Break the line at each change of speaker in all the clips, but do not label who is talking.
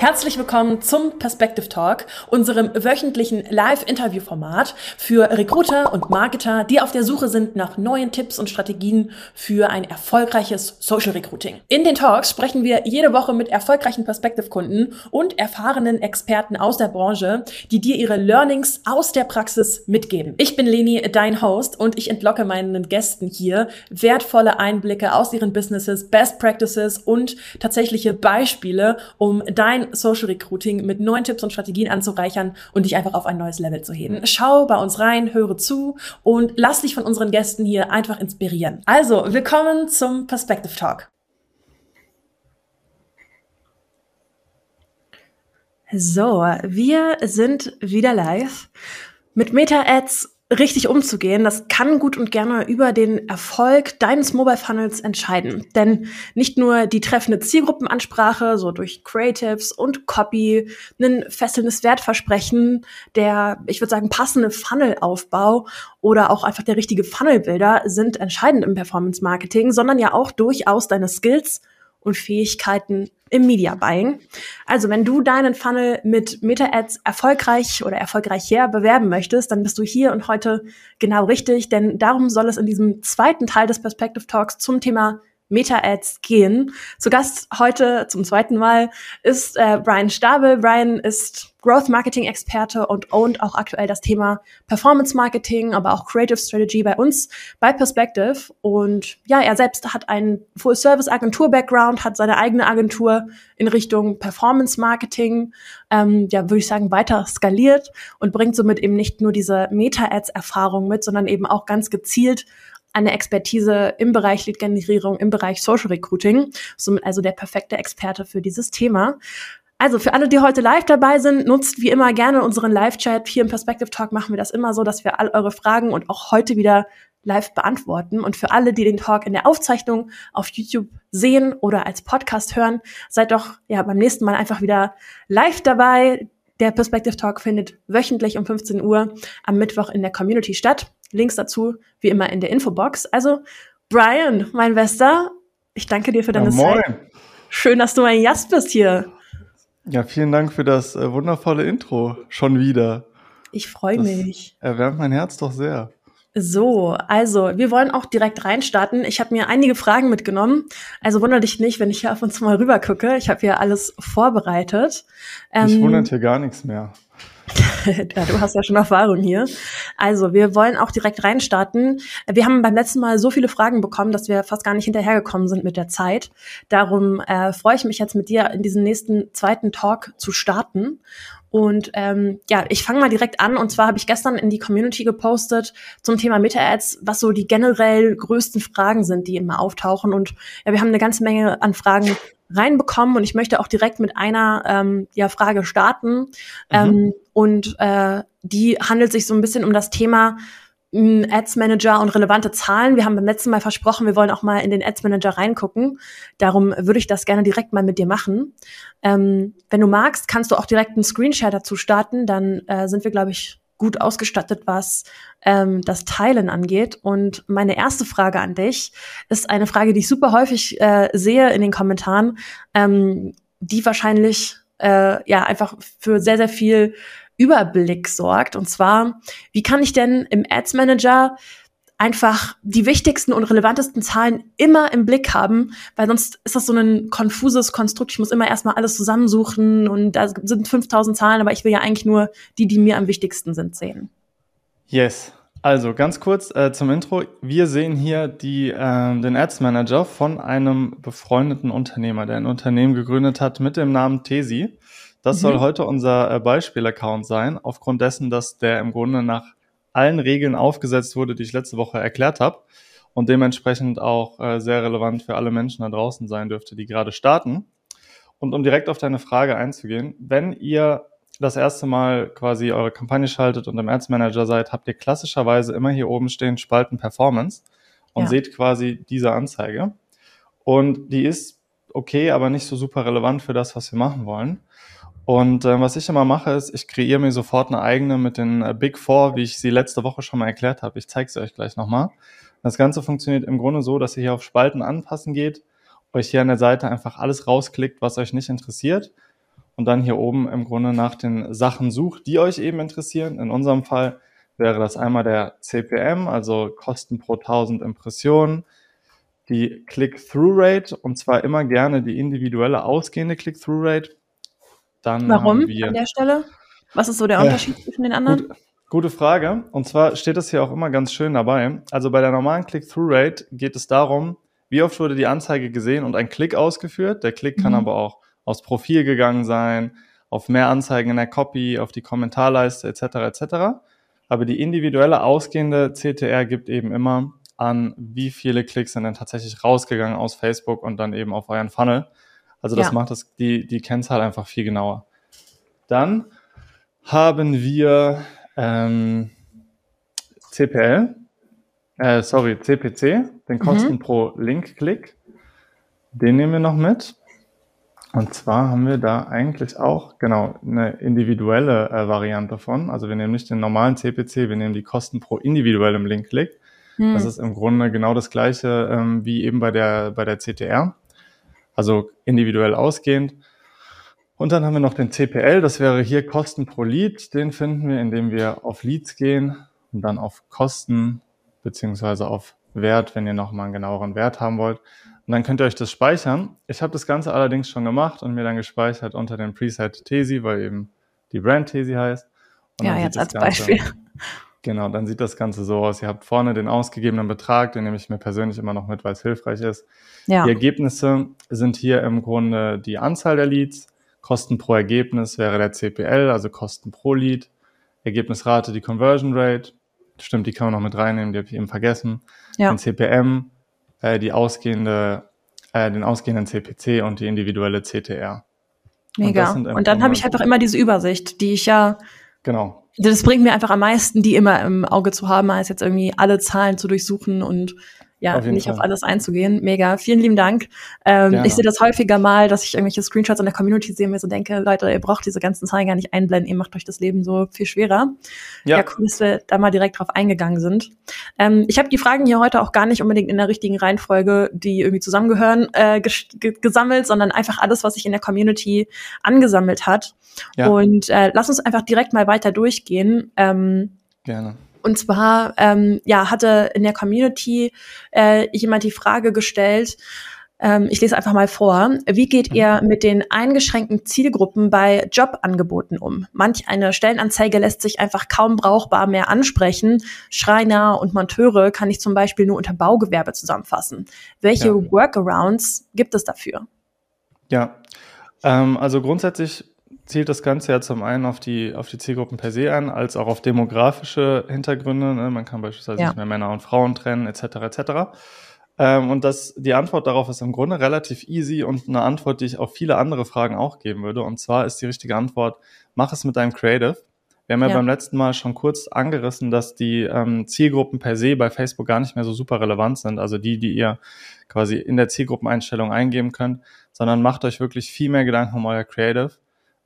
Herzlich willkommen zum Perspective Talk, unserem wöchentlichen Live-Interview-Format für Recruiter und Marketer, die auf der Suche sind nach neuen Tipps und Strategien für ein erfolgreiches Social Recruiting. In den Talks sprechen wir jede Woche mit erfolgreichen Perspective-Kunden und erfahrenen Experten aus der Branche, die dir ihre Learnings aus der Praxis mitgeben. Ich bin Leni, dein Host, und ich entlocke meinen Gästen hier wertvolle Einblicke aus ihren Businesses, Best Practices und tatsächliche Beispiele, um dein Social Recruiting mit neuen Tipps und Strategien anzureichern und dich einfach auf ein neues Level zu heben. Schau bei uns rein, höre zu und lass dich von unseren Gästen hier einfach inspirieren. Also, willkommen zum Perspective Talk. So, wir sind wieder live mit Meta-Ads richtig umzugehen, das kann gut und gerne über den Erfolg deines Mobile Funnels entscheiden. Denn nicht nur die treffende Zielgruppenansprache, so durch Creatives und Copy, ein fesselndes Wertversprechen, der, ich würde sagen, passende Funnelaufbau oder auch einfach der richtige Funnelbilder sind entscheidend im Performance Marketing, sondern ja auch durchaus deine Skills und Fähigkeiten im Media Buying. Also wenn du deinen Funnel mit Meta-Ads erfolgreich oder erfolgreicher bewerben möchtest, dann bist du hier und heute genau richtig, denn darum soll es in diesem zweiten Teil des Perspective Talks zum Thema Meta-Ads gehen. Zu Gast heute zum zweiten Mal ist äh, Brian Stabel. Brian ist Growth Marketing Experte und ownt auch aktuell das Thema Performance Marketing, aber auch Creative Strategy bei uns bei Perspective. Und ja, er selbst hat einen Full Service Agentur Background, hat seine eigene Agentur in Richtung Performance Marketing, ähm, ja, würde ich sagen, weiter skaliert und bringt somit eben nicht nur diese Meta-Ads Erfahrung mit, sondern eben auch ganz gezielt eine Expertise im Bereich Lead-Generierung, im Bereich Social Recruiting, somit also der perfekte Experte für dieses Thema. Also für alle, die heute live dabei sind, nutzt wie immer gerne unseren Live-Chat. Hier im Perspective Talk machen wir das immer so, dass wir all eure Fragen und auch heute wieder live beantworten. Und für alle, die den Talk in der Aufzeichnung auf YouTube sehen oder als Podcast hören, seid doch ja beim nächsten Mal einfach wieder live dabei. Der Perspective Talk findet wöchentlich um 15 Uhr am Mittwoch in der Community statt. Links dazu wie immer in der Infobox. Also, Brian, mein Bester, ich danke dir für deine ja, moin. Zeit. Schön, dass du mein Gast bist hier.
Ja, vielen Dank für das äh, wundervolle Intro. Schon wieder.
Ich freue mich.
Erwärmt mein Herz doch sehr.
So, also wir wollen auch direkt reinstarten. Ich habe mir einige Fragen mitgenommen. Also wundere dich nicht, wenn ich hier auf uns mal rüber gucke. Ich habe hier alles vorbereitet.
Ähm, ich wundert hier gar nichts mehr.
ja, du hast ja schon Erfahrung hier. Also, wir wollen auch direkt reinstarten. Wir haben beim letzten Mal so viele Fragen bekommen, dass wir fast gar nicht hinterhergekommen sind mit der Zeit. Darum äh, freue ich mich jetzt mit dir in diesen nächsten zweiten Talk zu starten. Und ähm, ja, ich fange mal direkt an. Und zwar habe ich gestern in die Community gepostet zum Thema Meta-Ads, was so die generell größten Fragen sind, die immer auftauchen. Und ja, wir haben eine ganze Menge an Fragen reinbekommen und ich möchte auch direkt mit einer ähm, ja, Frage starten. Mhm. Ähm, und äh, die handelt sich so ein bisschen um das Thema mh, hm, Ads Manager und relevante Zahlen. Wir haben beim letzten Mal versprochen, wir wollen auch mal in den Ads Manager reingucken. Darum würde ich das gerne direkt mal mit dir machen. Ähm, wenn du magst, kannst du auch direkt einen Screenshare dazu starten. Dann äh, sind wir, glaube ich, gut ausgestattet, was ähm, das Teilen angeht. Und meine erste Frage an dich ist eine Frage, die ich super häufig äh, sehe in den Kommentaren, ähm, die wahrscheinlich äh, ja einfach für sehr, sehr viel Überblick sorgt. Und zwar, wie kann ich denn im Ads Manager einfach die wichtigsten und relevantesten Zahlen immer im Blick haben, weil sonst ist das so ein konfuses Konstrukt. Ich muss immer erstmal alles zusammensuchen und da sind 5000 Zahlen, aber ich will ja eigentlich nur die, die mir am wichtigsten sind, sehen.
Yes. Also ganz kurz äh, zum Intro. Wir sehen hier die, äh, den Ads Manager von einem befreundeten Unternehmer, der ein Unternehmen gegründet hat mit dem Namen Tesi. Das mhm. soll heute unser äh, Beispiel-Account sein, aufgrund dessen, dass der im Grunde nach allen Regeln aufgesetzt wurde, die ich letzte Woche erklärt habe und dementsprechend auch äh, sehr relevant für alle Menschen da draußen sein dürfte, die gerade starten. Und um direkt auf deine Frage einzugehen, wenn ihr das erste Mal quasi eure Kampagne schaltet und im Ads Manager seid, habt ihr klassischerweise immer hier oben stehen Spalten Performance und ja. seht quasi diese Anzeige. Und die ist okay, aber nicht so super relevant für das, was wir machen wollen. Und äh, was ich immer mache, ist, ich kreiere mir sofort eine eigene mit den äh, Big Four, wie ich sie letzte Woche schon mal erklärt habe. Ich zeige sie euch gleich nochmal. Das Ganze funktioniert im Grunde so, dass ihr hier auf Spalten anpassen geht, euch hier an der Seite einfach alles rausklickt, was euch nicht interessiert. und dann hier oben im Grunde nach den Sachen sucht, die euch eben interessieren. In unserem Fall wäre das einmal der CPM, also Kosten pro 1000 Impressionen, die Click-Through-Rate und zwar immer gerne die individuelle ausgehende Click-Through-Rate.
Dann Warum wir, an der Stelle? Was ist so der Unterschied äh, zwischen den anderen?
Gut, gute Frage. Und zwar steht es hier auch immer ganz schön dabei. Also bei der normalen Click-Through-Rate geht es darum, wie oft wurde die Anzeige gesehen und ein Klick ausgeführt. Der Klick kann mhm. aber auch aufs Profil gegangen sein, auf mehr Anzeigen in der Copy, auf die Kommentarleiste etc. etc. Aber die individuelle ausgehende CTR gibt eben immer an, wie viele Klicks sind denn tatsächlich rausgegangen aus Facebook und dann eben auf euren Funnel. Also das ja. macht das, die, die Kennzahl einfach viel genauer. Dann haben wir ähm, CPL, äh, sorry, CPC, den Kosten mhm. pro Link-Klick. Den nehmen wir noch mit. Und zwar haben wir da eigentlich auch genau eine individuelle äh, Variante von. Also wir nehmen nicht den normalen CPC, wir nehmen die Kosten pro individuellem Link-Klick. Hm. Das ist im Grunde genau das gleiche ähm, wie eben bei der, bei der CTR. Also individuell ausgehend. Und dann haben wir noch den CPL, das wäre hier Kosten pro Lead. Den finden wir, indem wir auf Leads gehen und dann auf Kosten beziehungsweise auf Wert, wenn ihr nochmal einen genaueren Wert haben wollt. Und dann könnt ihr euch das speichern. Ich habe das Ganze allerdings schon gemacht und mir dann gespeichert unter dem Preset Tesi, weil eben die Brand Tesi heißt.
Und ja, jetzt als Ganze, Beispiel.
Genau, dann sieht das Ganze so aus. Ihr habt vorne den ausgegebenen Betrag, den nehme ich mir persönlich immer noch mit, weil es hilfreich ist. Ja. Die Ergebnisse sind hier im Grunde die Anzahl der Leads. Kosten pro Ergebnis wäre der CPL, also Kosten pro Lead. Ergebnisrate, die Conversion Rate. Stimmt, die kann man noch mit reinnehmen, die habe ich eben vergessen. Ja. Den CPM, äh, die ausgehende, äh, den ausgehenden CPC und die individuelle CTR.
Mega. Und, und dann habe ich einfach immer diese Übersicht, die ich ja
genau.
Das bringt mir einfach am meisten, die immer im Auge zu haben, als jetzt irgendwie alle Zahlen zu durchsuchen und ja, auf nicht Fall. auf alles einzugehen. Mega. Vielen lieben Dank. Ähm, ich sehe das häufiger mal, dass ich irgendwelche Screenshots in der Community sehe und mir so denke, Leute, ihr braucht diese ganzen Zahlen gar nicht einblenden, ihr macht euch das Leben so viel schwerer. Ja, ja cool, dass wir da mal direkt drauf eingegangen sind. Ähm, ich habe die Fragen hier heute auch gar nicht unbedingt in der richtigen Reihenfolge, die irgendwie zusammengehören, äh, gesammelt, sondern einfach alles, was sich in der Community angesammelt hat. Ja. Und äh, lass uns einfach direkt mal weiter durchgehen.
Ähm, Gerne.
Und zwar ähm, ja, hatte in der Community äh, jemand die Frage gestellt, ähm, ich lese einfach mal vor, wie geht ihr mit den eingeschränkten Zielgruppen bei Jobangeboten um? Manch eine Stellenanzeige lässt sich einfach kaum brauchbar mehr ansprechen. Schreiner und Monteure kann ich zum Beispiel nur unter Baugewerbe zusammenfassen. Welche ja. Workarounds gibt es dafür?
Ja, ähm, also grundsätzlich zielt das Ganze ja zum einen auf die, auf die Zielgruppen per se an, als auch auf demografische Hintergründe. Ne? Man kann beispielsweise ja. nicht mehr Männer und Frauen trennen, etc. etc. Ähm, und das, die Antwort darauf ist im Grunde relativ easy und eine Antwort, die ich auf viele andere Fragen auch geben würde. Und zwar ist die richtige Antwort, mach es mit deinem Creative. Wir haben ja, ja beim letzten Mal schon kurz angerissen, dass die ähm, Zielgruppen per se bei Facebook gar nicht mehr so super relevant sind, also die, die ihr quasi in der Zielgruppeneinstellung eingeben könnt, sondern macht euch wirklich viel mehr Gedanken um euer Creative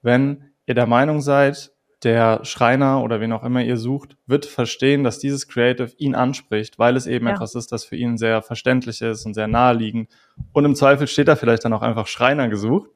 wenn ihr der Meinung seid, der Schreiner oder wen auch immer ihr sucht, wird verstehen, dass dieses Creative ihn anspricht, weil es eben ja. etwas ist, das für ihn sehr verständlich ist und sehr naheliegend. Und im Zweifel steht da vielleicht dann auch einfach Schreiner gesucht.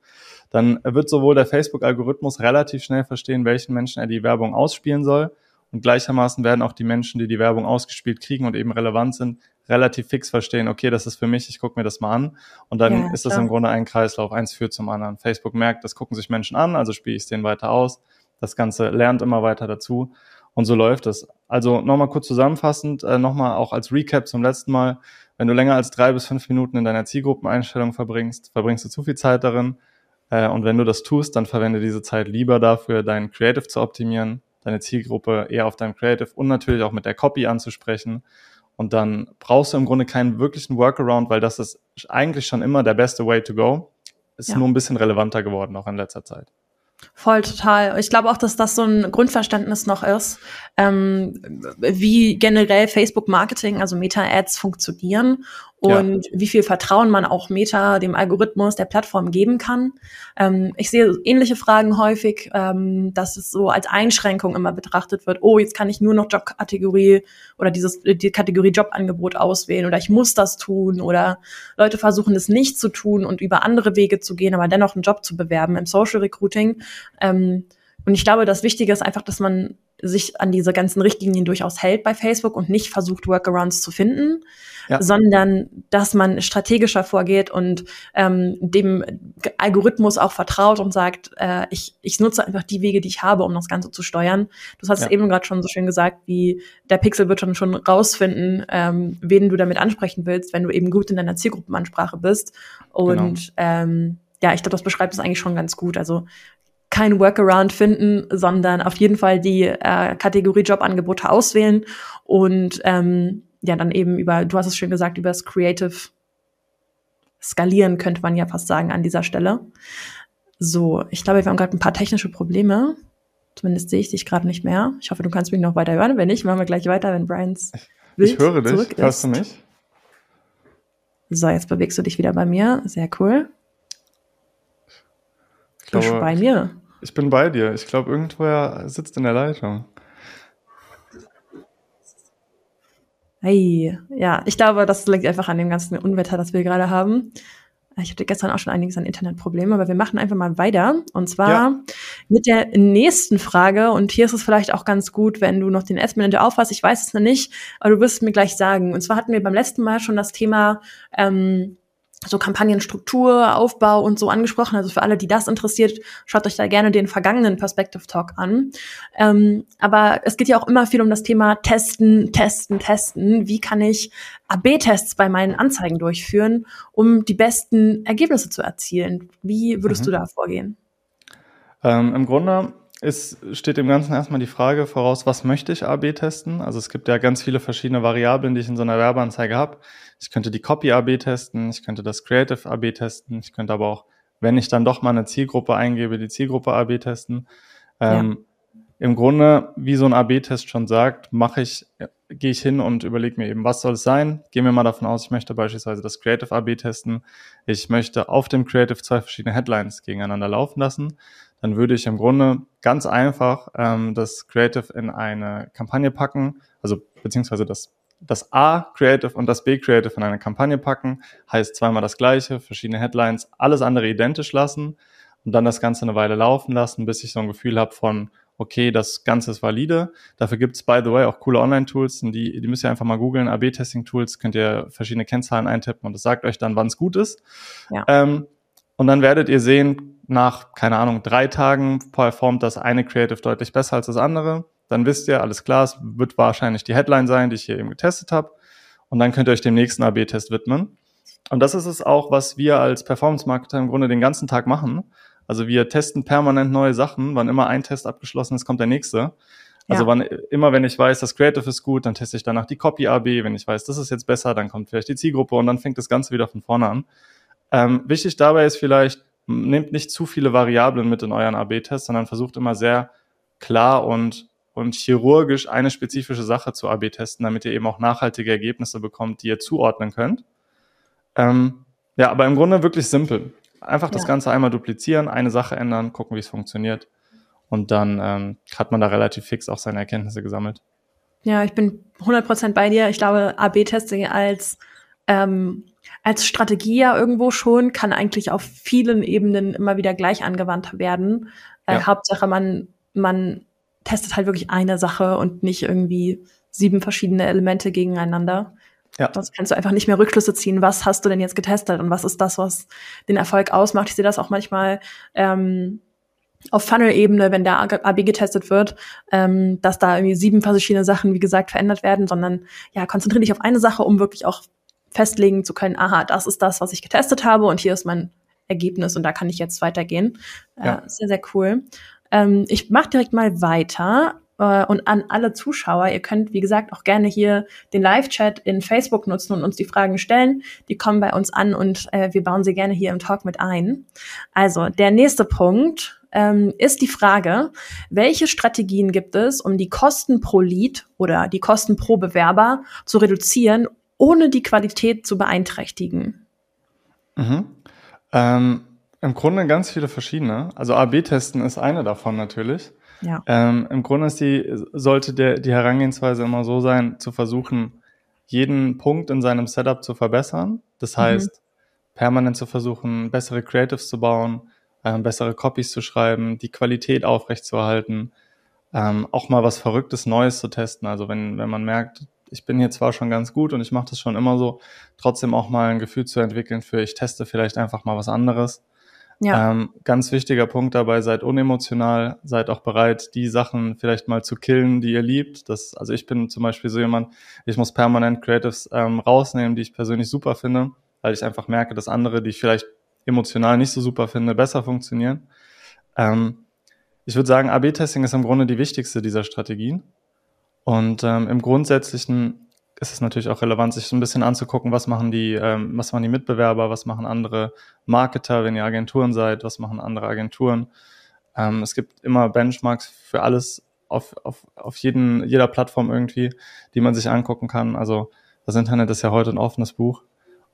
Dann wird sowohl der Facebook-Algorithmus relativ schnell verstehen, welchen Menschen er die Werbung ausspielen soll. Und gleichermaßen werden auch die Menschen, die die Werbung ausgespielt kriegen und eben relevant sind, relativ fix verstehen, okay, das ist für mich, ich gucke mir das mal an. Und dann ja, ist das im Grunde ein Kreislauf, eins führt zum anderen. Facebook merkt, das gucken sich Menschen an, also spiele ich es denen weiter aus. Das Ganze lernt immer weiter dazu. Und so läuft es. Also nochmal kurz zusammenfassend, äh, nochmal auch als Recap zum letzten Mal. Wenn du länger als drei bis fünf Minuten in deiner Zielgruppeneinstellung verbringst, verbringst du zu viel Zeit darin. Äh, und wenn du das tust, dann verwende diese Zeit lieber dafür, dein Creative zu optimieren, deine Zielgruppe eher auf deinem Creative und natürlich auch mit der Copy anzusprechen und dann brauchst du im Grunde keinen wirklichen Workaround, weil das ist eigentlich schon immer der beste Way to go. Ist ja. nur ein bisschen relevanter geworden, auch in letzter Zeit.
Voll, total. Ich glaube auch, dass das so ein Grundverständnis noch ist, ähm, wie generell Facebook-Marketing, also Meta-Ads funktionieren und ja. wie viel Vertrauen man auch Meta, dem Algorithmus der Plattform geben kann. Ähm, ich sehe ähnliche Fragen häufig, ähm, dass es so als Einschränkung immer betrachtet wird, oh, jetzt kann ich nur noch Jobkategorie oder dieses, die Kategorie Jobangebot auswählen oder ich muss das tun oder Leute versuchen es nicht zu tun und über andere Wege zu gehen, aber dennoch einen Job zu bewerben im Social Recruiting. Ähm, und ich glaube, das Wichtige ist einfach, dass man sich an diese ganzen Richtlinien durchaus hält bei Facebook und nicht versucht, Workarounds zu finden, ja. sondern dass man strategischer vorgeht und ähm, dem Algorithmus auch vertraut und sagt, äh, ich, ich nutze einfach die Wege, die ich habe, um das Ganze zu steuern. Du hast ja. eben gerade schon so schön gesagt, wie der Pixel wird schon schon rausfinden, ähm, wen du damit ansprechen willst, wenn du eben gut in deiner Zielgruppenansprache bist. Und genau. ähm, ja, ich glaube, das beschreibt es eigentlich schon ganz gut. Also kein Workaround finden, sondern auf jeden Fall die äh, Kategorie Jobangebote auswählen und ähm, ja, dann eben über, du hast es schön gesagt, über das Creative skalieren, könnte man ja fast sagen an dieser Stelle. So, ich glaube, wir haben gerade ein paar technische Probleme. Zumindest sehe ich dich gerade nicht mehr. Ich hoffe, du kannst mich noch weiter hören. Wenn nicht, machen wir gleich weiter, wenn Brian's
Bild Ich höre dich. Hörst du mich?
So, jetzt bewegst du dich wieder bei mir. Sehr cool. Ich glaube, Bist bei mir?
Ich bin bei dir. Ich glaube, irgendwoher sitzt in der Leitung.
Hey, ja, ich glaube, das liegt einfach an dem ganzen Unwetter, das wir gerade haben. Ich hatte gestern auch schon einiges an Internetproblemen, aber wir machen einfach mal weiter. Und zwar ja. mit der nächsten Frage. Und hier ist es vielleicht auch ganz gut, wenn du noch den S-Manager aufhast. Ich weiß es noch nicht, aber du wirst es mir gleich sagen. Und zwar hatten wir beim letzten Mal schon das Thema ähm, so Kampagnenstruktur, Aufbau und so angesprochen. Also für alle, die das interessiert, schaut euch da gerne den vergangenen Perspective Talk an. Ähm, aber es geht ja auch immer viel um das Thema Testen, Testen, Testen. Wie kann ich AB-Tests bei meinen Anzeigen durchführen, um die besten Ergebnisse zu erzielen? Wie würdest mhm. du da vorgehen?
Ähm, Im Grunde ist, steht dem Ganzen erstmal die Frage voraus, was möchte ich AB testen? Also es gibt ja ganz viele verschiedene Variablen, die ich in so einer Werbeanzeige habe. Ich könnte die Copy AB testen, ich könnte das Creative AB testen, ich könnte aber auch, wenn ich dann doch mal eine Zielgruppe eingebe, die Zielgruppe AB testen. Ähm, ja. Im Grunde, wie so ein AB-Test schon sagt, mache ich, gehe ich hin und überlege mir eben, was soll es sein? Gehen wir mal davon aus, ich möchte beispielsweise das Creative AB testen. Ich möchte auf dem Creative zwei verschiedene Headlines gegeneinander laufen lassen dann würde ich im Grunde ganz einfach ähm, das Creative in eine Kampagne packen, also beziehungsweise das, das A Creative und das B Creative in eine Kampagne packen, heißt zweimal das gleiche, verschiedene Headlines, alles andere identisch lassen und dann das Ganze eine Weile laufen lassen, bis ich so ein Gefühl habe von, okay, das Ganze ist valide. Dafür gibt's by the way, auch coole Online-Tools. Die, die müsst ihr einfach mal googeln. AB-Testing-Tools könnt ihr verschiedene Kennzahlen eintippen und das sagt euch dann, wann es gut ist. Ja. Ähm, und dann werdet ihr sehen, nach, keine Ahnung, drei Tagen performt das eine Creative deutlich besser als das andere. Dann wisst ihr, alles klar, es wird wahrscheinlich die Headline sein, die ich hier eben getestet habe. Und dann könnt ihr euch dem nächsten AB-Test widmen. Und das ist es auch, was wir als Performance-Marketer im Grunde den ganzen Tag machen. Also wir testen permanent neue Sachen. Wann immer ein Test abgeschlossen ist, kommt der nächste. Also ja. wann immer, wenn ich weiß, das Creative ist gut, dann teste ich danach die Copy AB. Wenn ich weiß, das ist jetzt besser, dann kommt vielleicht die Zielgruppe und dann fängt das Ganze wieder von vorne an. Ähm, wichtig dabei ist vielleicht, nehmt nicht zu viele Variablen mit in euren AB-Test, sondern versucht immer sehr klar und, und chirurgisch eine spezifische Sache zu AB testen, damit ihr eben auch nachhaltige Ergebnisse bekommt, die ihr zuordnen könnt. Ähm, ja, aber im Grunde wirklich simpel. Einfach das Ganze einmal duplizieren, eine Sache ändern, gucken, wie es funktioniert. Und dann ähm, hat man da relativ fix auch seine Erkenntnisse gesammelt.
Ja, ich bin 100% bei dir. Ich glaube, AB-Testing als ähm, als Strategie ja irgendwo schon, kann eigentlich auf vielen Ebenen immer wieder gleich angewandt werden. Äh, ja. Äh, Hauptsache, man, man testet halt wirklich eine Sache und nicht irgendwie sieben verschiedene Elemente gegeneinander. Ja. Sonst kannst du einfach nicht mehr Rückschlüsse ziehen, was hast du denn jetzt getestet und was ist das, was den Erfolg ausmacht. Ich sehe das auch manchmal ähm, auf Funnel-Ebene, wenn der AB getestet wird, ähm, dass da irgendwie sieben verschiedene Sachen, wie gesagt, verändert werden, sondern ja, konzentriere dich auf eine Sache, um wirklich auch festlegen zu können, aha, das ist das, was ich getestet habe und hier ist mein Ergebnis und da kann ich jetzt weitergehen. Äh, ja. Äh, sehr, sehr cool. Ähm, ich mache direkt mal weiter äh, und an alle Zuschauer, ihr könnt, wie gesagt, auch gerne hier den Live-Chat in Facebook nutzen und uns die Fragen stellen. Die kommen bei uns an und äh, wir bauen sie gerne hier im Talk mit ein. Also, der nächste Punkt ähm, ist die Frage, welche Strategien gibt es, um die Kosten pro Lead oder die Kosten pro Bewerber zu reduzieren ohne die Qualität zu beeinträchtigen?
Mhm. Ähm, Im Grunde ganz viele verschiedene. Also A-B-Testen ist eine davon natürlich.
Ja.
Ähm, Im Grunde ist die, sollte der, die Herangehensweise immer so sein, zu versuchen, jeden Punkt in seinem Setup zu verbessern. Das mhm. heißt, mhm. permanent zu versuchen, bessere Creatives zu bauen, äh, bessere Copies zu schreiben, die Qualität aufrechtzuerhalten, ähm, auch mal was Verrücktes Neues zu testen. Also wenn, wenn man merkt, ich bin hier zwar schon ganz gut und ich mache das schon immer so, trotzdem auch mal ein Gefühl zu entwickeln für, ich teste vielleicht einfach mal was anderes. Ja. Ähm, ganz wichtiger Punkt dabei, seid unemotional, seid auch bereit, die Sachen vielleicht mal zu killen, die ihr liebt. Das, also ich bin zum Beispiel so jemand, ich muss permanent Creatives ähm, rausnehmen, die ich persönlich super finde, weil ich einfach merke, dass andere, die ich vielleicht emotional nicht so super finde, besser funktionieren. Ähm, ich würde sagen, AB-Testing ist im Grunde die wichtigste dieser Strategien. Und ähm, im Grundsätzlichen ist es natürlich auch relevant, sich so ein bisschen anzugucken, was machen die, ähm, was machen die Mitbewerber, was machen andere Marketer, wenn ihr Agenturen seid, was machen andere Agenturen. Ähm, es gibt immer Benchmarks für alles auf, auf, auf jeden, jeder Plattform irgendwie, die man sich angucken kann. Also das Internet ist ja heute ein offenes Buch.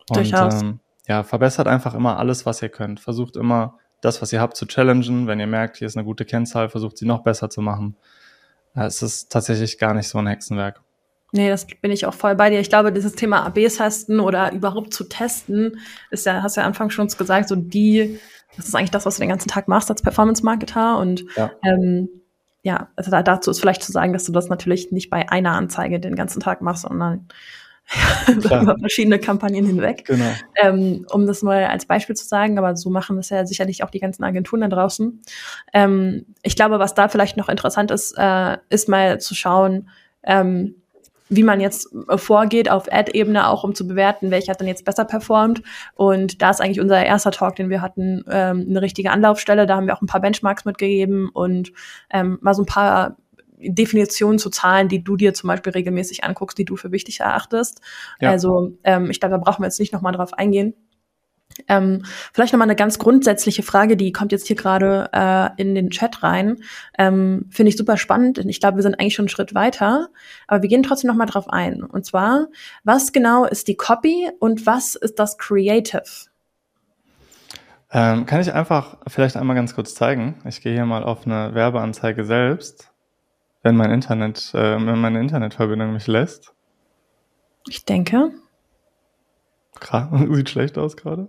Und Durchaus. Ähm,
ja, verbessert einfach immer alles, was ihr könnt. Versucht immer das, was ihr habt, zu challengen. Wenn ihr merkt, hier ist eine gute Kennzahl, versucht sie noch besser zu machen. Es ist tatsächlich gar nicht so ein Hexenwerk.
Nee, das bin ich auch voll bei dir. Ich glaube, dieses Thema AB-Testen oder überhaupt zu testen, ist ja, hast du ja anfangs schon gesagt, so die, das ist eigentlich das, was du den ganzen Tag machst als Performance-Marketer. Und ja. Ähm, ja, also dazu ist vielleicht zu sagen, dass du das natürlich nicht bei einer Anzeige den ganzen Tag machst, sondern über verschiedene Kampagnen hinweg.
Genau.
Ähm, um das mal als Beispiel zu sagen, aber so machen das ja sicherlich auch die ganzen Agenturen da draußen. Ähm, ich glaube, was da vielleicht noch interessant ist, äh, ist mal zu schauen, ähm, wie man jetzt vorgeht auf Ad-Ebene, auch um zu bewerten, welcher hat dann jetzt besser performt. Und da ist eigentlich unser erster Talk, den wir hatten, ähm, eine richtige Anlaufstelle. Da haben wir auch ein paar Benchmarks mitgegeben und ähm, mal so ein paar Definitionen zu Zahlen, die du dir zum Beispiel regelmäßig anguckst, die du für wichtig erachtest. Ja. Also ähm, ich glaube, da brauchen wir jetzt nicht nochmal drauf eingehen. Ähm, vielleicht nochmal eine ganz grundsätzliche Frage, die kommt jetzt hier gerade äh, in den Chat rein. Ähm, Finde ich super spannend. Ich glaube, wir sind eigentlich schon einen Schritt weiter, aber wir gehen trotzdem nochmal drauf ein. Und zwar, was genau ist die Copy und was ist das Creative?
Ähm, kann ich einfach vielleicht einmal ganz kurz zeigen. Ich gehe hier mal auf eine Werbeanzeige selbst, wenn mein Internet, äh, wenn meine Internetverbindung mich lässt.
Ich denke.
Sieht schlecht aus gerade.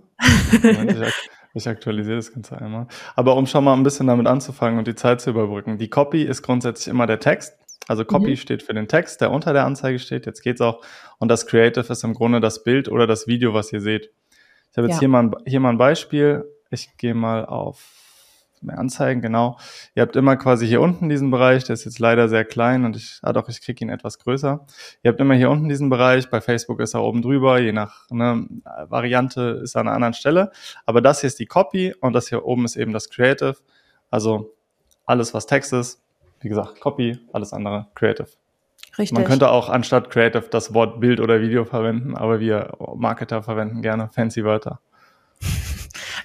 ich, aktualisiere das Ganze einmal. Aber um schon mal ein bisschen damit anzufangen und die Zeit zu überbrücken. Die Copy ist grundsätzlich immer der Text. Also Copy mhm. steht für den Text, der unter der Anzeige steht. Jetzt geht's auch. Und das Creative ist im Grunde das Bild oder das Video, was ihr seht. Ich habe jetzt ja. hier, mal ein, hier mal ein Beispiel. Ich gehe mal auf mehr Anzeigen, genau. Ihr habt immer quasi hier unten diesen Bereich, der ist jetzt leider sehr klein und ich, ah doch, ich kriege ihn etwas größer. Ihr habt immer hier unten diesen Bereich, bei Facebook ist er oben drüber, je nach ne, Variante ist er an einer anderen Stelle. Aber das hier ist die Copy und das hier oben ist eben das Creative. Also alles, was Text ist, wie gesagt, Copy, alles andere Creative.
Richtig.
Man könnte auch anstatt Creative das Wort Bild oder Video verwenden, aber wir Marketer verwenden gerne fancy Wörter.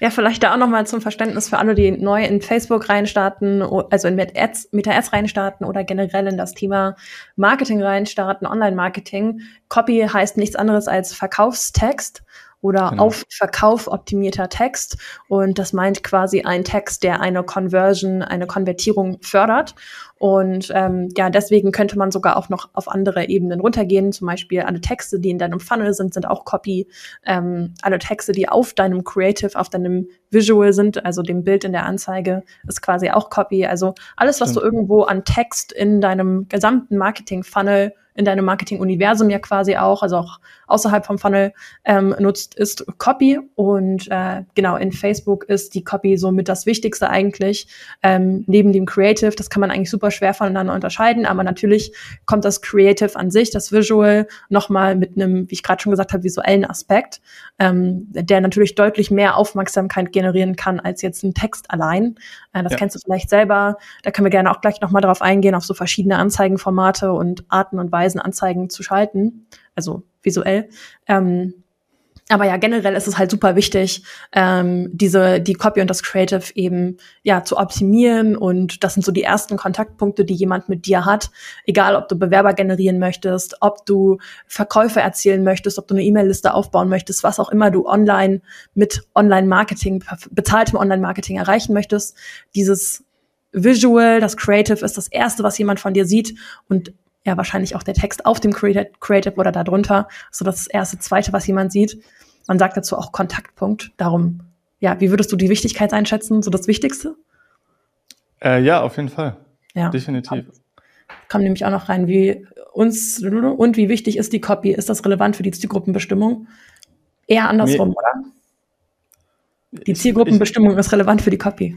Ja, vielleicht da auch nochmal zum Verständnis für alle, die neu in Facebook reinstarten, also in Meta-Ads Meta -Ads reinstarten oder generell in das Thema Marketing reinstarten, Online-Marketing. Copy heißt nichts anderes als Verkaufstext oder genau. auf Verkauf optimierter Text. Und das meint quasi ein Text, der eine Conversion, eine Konvertierung fördert. Und ähm, ja, deswegen könnte man sogar auch noch auf andere Ebenen runtergehen. Zum Beispiel alle Texte, die in deinem Funnel sind, sind auch Copy. Ähm, alle Texte, die auf deinem Creative, auf deinem Visual sind, also dem Bild in der Anzeige, ist quasi auch Copy. Also alles, was Stimmt. du irgendwo an Text in deinem gesamten Marketing-Funnel in deinem Marketing-Universum ja quasi auch, also auch außerhalb vom Funnel ähm, nutzt, ist Copy. Und äh, genau, in Facebook ist die Copy somit das Wichtigste eigentlich, ähm, neben dem Creative. Das kann man eigentlich super schwer voneinander unterscheiden, aber natürlich kommt das Creative an sich, das Visual, nochmal mit einem, wie ich gerade schon gesagt habe, visuellen Aspekt, ähm, der natürlich deutlich mehr Aufmerksamkeit generieren kann als jetzt ein Text allein. Äh, das ja. kennst du vielleicht selber. Da können wir gerne auch gleich nochmal drauf eingehen, auf so verschiedene Anzeigenformate und Arten und Weisen Anzeigen zu schalten, also visuell. Ähm, aber ja, generell ist es halt super wichtig, ähm, diese, die Copy und das Creative eben ja zu optimieren. Und das sind so die ersten Kontaktpunkte, die jemand mit dir hat. Egal, ob du Bewerber generieren möchtest, ob du Verkäufe erzielen möchtest, ob du eine E-Mail-Liste aufbauen möchtest, was auch immer du online mit Online-Marketing, bezahltem Online-Marketing erreichen möchtest. Dieses Visual, das Creative ist das erste, was jemand von dir sieht. Und ja, wahrscheinlich auch der Text auf dem Creative oder darunter. So das erste, zweite, was jemand sieht. Man sagt dazu auch Kontaktpunkt. Darum, ja, wie würdest du die Wichtigkeit einschätzen? So das Wichtigste?
Äh, ja, auf jeden Fall. Ja. Definitiv.
Kommt nämlich auch noch rein, wie uns und wie wichtig ist die Copy? Ist das relevant für die Zielgruppenbestimmung? Eher andersrum, Mir, oder? Die Zielgruppenbestimmung ich, ist relevant für die Copy.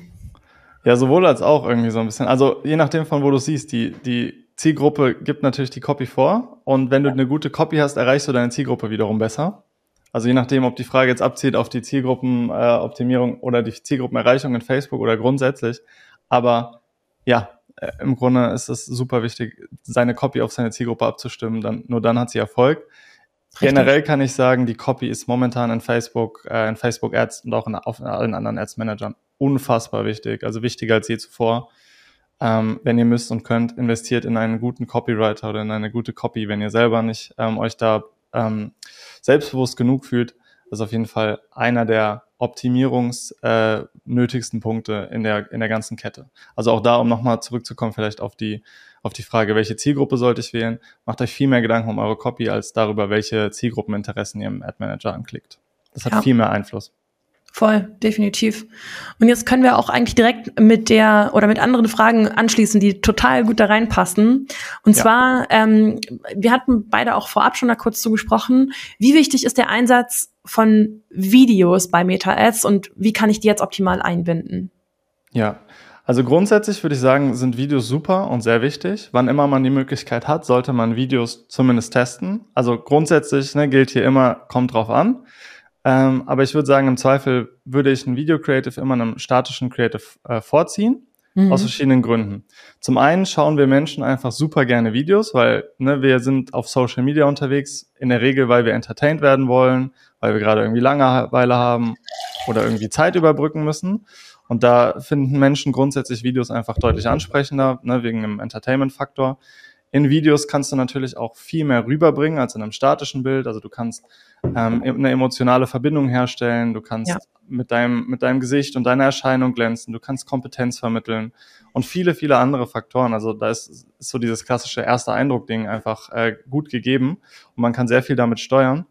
Ja, sowohl als auch irgendwie so ein bisschen. Also je nachdem, von wo du siehst, die, die Zielgruppe gibt natürlich die Copy vor. Und wenn du eine gute Copy hast, erreichst du deine Zielgruppe wiederum besser. Also je nachdem, ob die Frage jetzt abzielt auf die Zielgruppenoptimierung äh, oder die Zielgruppenerreichung in Facebook oder grundsätzlich. Aber ja, äh, im Grunde ist es super wichtig, seine Copy auf seine Zielgruppe abzustimmen. Dann, nur dann hat sie Erfolg. Richtig. Generell kann ich sagen, die Copy ist momentan in Facebook, äh, in Facebook Ads und auch in, auf allen anderen Ads Managern unfassbar wichtig. Also wichtiger als je zuvor. Ähm, wenn ihr müsst und könnt, investiert in einen guten Copywriter oder in eine gute Copy, wenn ihr selber nicht ähm, euch da ähm, selbstbewusst genug fühlt, das ist auf jeden Fall einer der optimierungsnötigsten äh, Punkte in der, in der ganzen Kette. Also auch da, um nochmal zurückzukommen, vielleicht auf die, auf die Frage, welche Zielgruppe sollte ich wählen, macht euch viel mehr Gedanken um eure Copy als darüber, welche Zielgruppeninteressen ihr im Ad Manager anklickt. Das hat ja. viel mehr Einfluss.
Voll, definitiv. Und jetzt können wir auch eigentlich direkt mit der oder mit anderen Fragen anschließen, die total gut da reinpassen. Und ja. zwar, ähm, wir hatten beide auch vorab schon da kurz zugesprochen, wie wichtig ist der Einsatz von Videos bei Meta-Ads und wie kann ich die jetzt optimal einbinden?
Ja, also grundsätzlich würde ich sagen, sind Videos super und sehr wichtig. Wann immer man die Möglichkeit hat, sollte man Videos zumindest testen. Also grundsätzlich ne, gilt hier immer, kommt drauf an. Ähm, aber ich würde sagen, im Zweifel würde ich ein Video Creative immer einem statischen Creative äh, vorziehen. Mhm. Aus verschiedenen Gründen. Zum einen schauen wir Menschen einfach super gerne Videos, weil ne, wir sind auf Social Media unterwegs, in der Regel, weil wir entertained werden wollen, weil wir gerade irgendwie Langeweile haben oder irgendwie Zeit überbrücken müssen. Und da finden Menschen grundsätzlich Videos einfach deutlich ansprechender, ne, wegen dem Entertainment-Faktor. In Videos kannst du natürlich auch viel mehr rüberbringen als in einem statischen Bild. Also du kannst ähm, eine emotionale Verbindung herstellen, du kannst ja. mit, deinem, mit deinem Gesicht und deiner Erscheinung glänzen, du kannst Kompetenz vermitteln und viele, viele andere Faktoren. Also da ist, ist so dieses klassische erste Eindruck-Ding einfach äh, gut gegeben und man kann sehr viel damit steuern.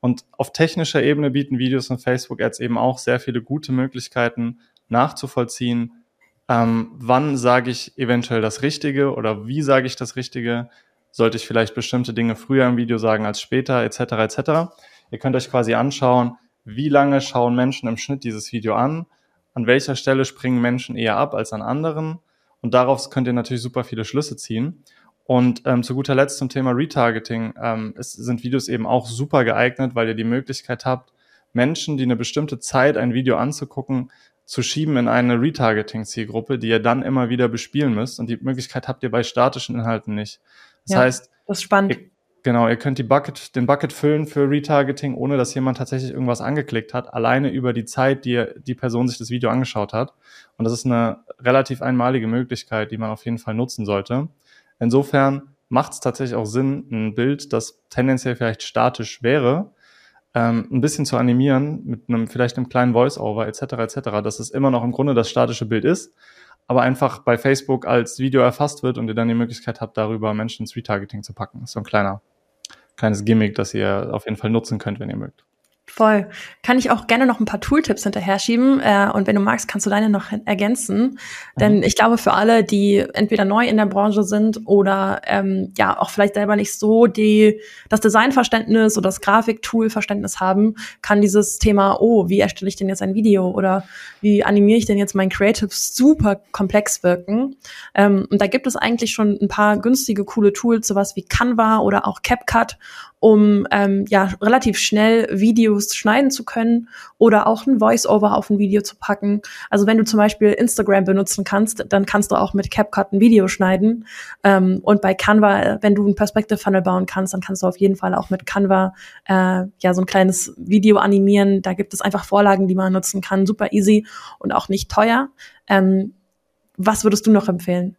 Und auf technischer Ebene bieten Videos und Facebook-Ads eben auch sehr viele gute Möglichkeiten nachzuvollziehen, ähm, wann sage ich eventuell das Richtige oder wie sage ich das Richtige? Sollte ich vielleicht bestimmte Dinge früher im Video sagen als später, etc. etc. Ihr könnt euch quasi anschauen, wie lange schauen Menschen im Schnitt dieses Video an, an welcher Stelle springen Menschen eher ab als an anderen und darauf könnt ihr natürlich super viele Schlüsse ziehen. Und ähm, zu guter Letzt zum Thema Retargeting ähm, es sind Videos eben auch super geeignet, weil ihr die Möglichkeit habt, Menschen, die eine bestimmte Zeit ein Video anzugucken, zu schieben in eine Retargeting-Zielgruppe, die ihr dann immer wieder bespielen müsst. Und die Möglichkeit habt ihr bei statischen Inhalten nicht. Das ja, heißt,
das ist spannend.
Ihr, genau, ihr könnt die Bucket, den Bucket füllen für Retargeting, ohne dass jemand tatsächlich irgendwas angeklickt hat, alleine über die Zeit, die die Person sich das Video angeschaut hat. Und das ist eine relativ einmalige Möglichkeit, die man auf jeden Fall nutzen sollte. Insofern macht es tatsächlich auch Sinn, ein Bild, das tendenziell vielleicht statisch wäre, ähm, ein bisschen zu animieren mit einem vielleicht einem kleinen Voice-Over etc. etc., dass es immer noch im Grunde das statische Bild ist, aber einfach bei Facebook als Video erfasst wird und ihr dann die Möglichkeit habt, darüber Menschen ins Retargeting zu packen. So ein kleiner, kleines Gimmick, das ihr auf jeden Fall nutzen könnt, wenn ihr mögt.
Voll. Kann ich auch gerne noch ein paar Tooltips hinterher schieben. Äh, und wenn du magst, kannst du deine noch ergänzen. Denn mhm. ich glaube, für alle, die entweder neu in der Branche sind oder ähm, ja auch vielleicht selber nicht so die das Designverständnis oder das Grafiktool-Verständnis haben, kann dieses Thema, oh, wie erstelle ich denn jetzt ein Video oder wie animiere ich denn jetzt mein Creative super komplex wirken. Ähm, und da gibt es eigentlich schon ein paar günstige, coole Tools, sowas wie Canva oder auch CapCut um ähm, ja relativ schnell Videos schneiden zu können oder auch ein Voice-Over auf ein Video zu packen. Also wenn du zum Beispiel Instagram benutzen kannst, dann kannst du auch mit CapCut ein Video schneiden. Ähm, und bei Canva, wenn du ein Perspective Funnel bauen kannst, dann kannst du auf jeden Fall auch mit Canva äh, ja so ein kleines Video animieren. Da gibt es einfach Vorlagen, die man nutzen kann, super easy und auch nicht teuer. Ähm, was würdest du noch empfehlen?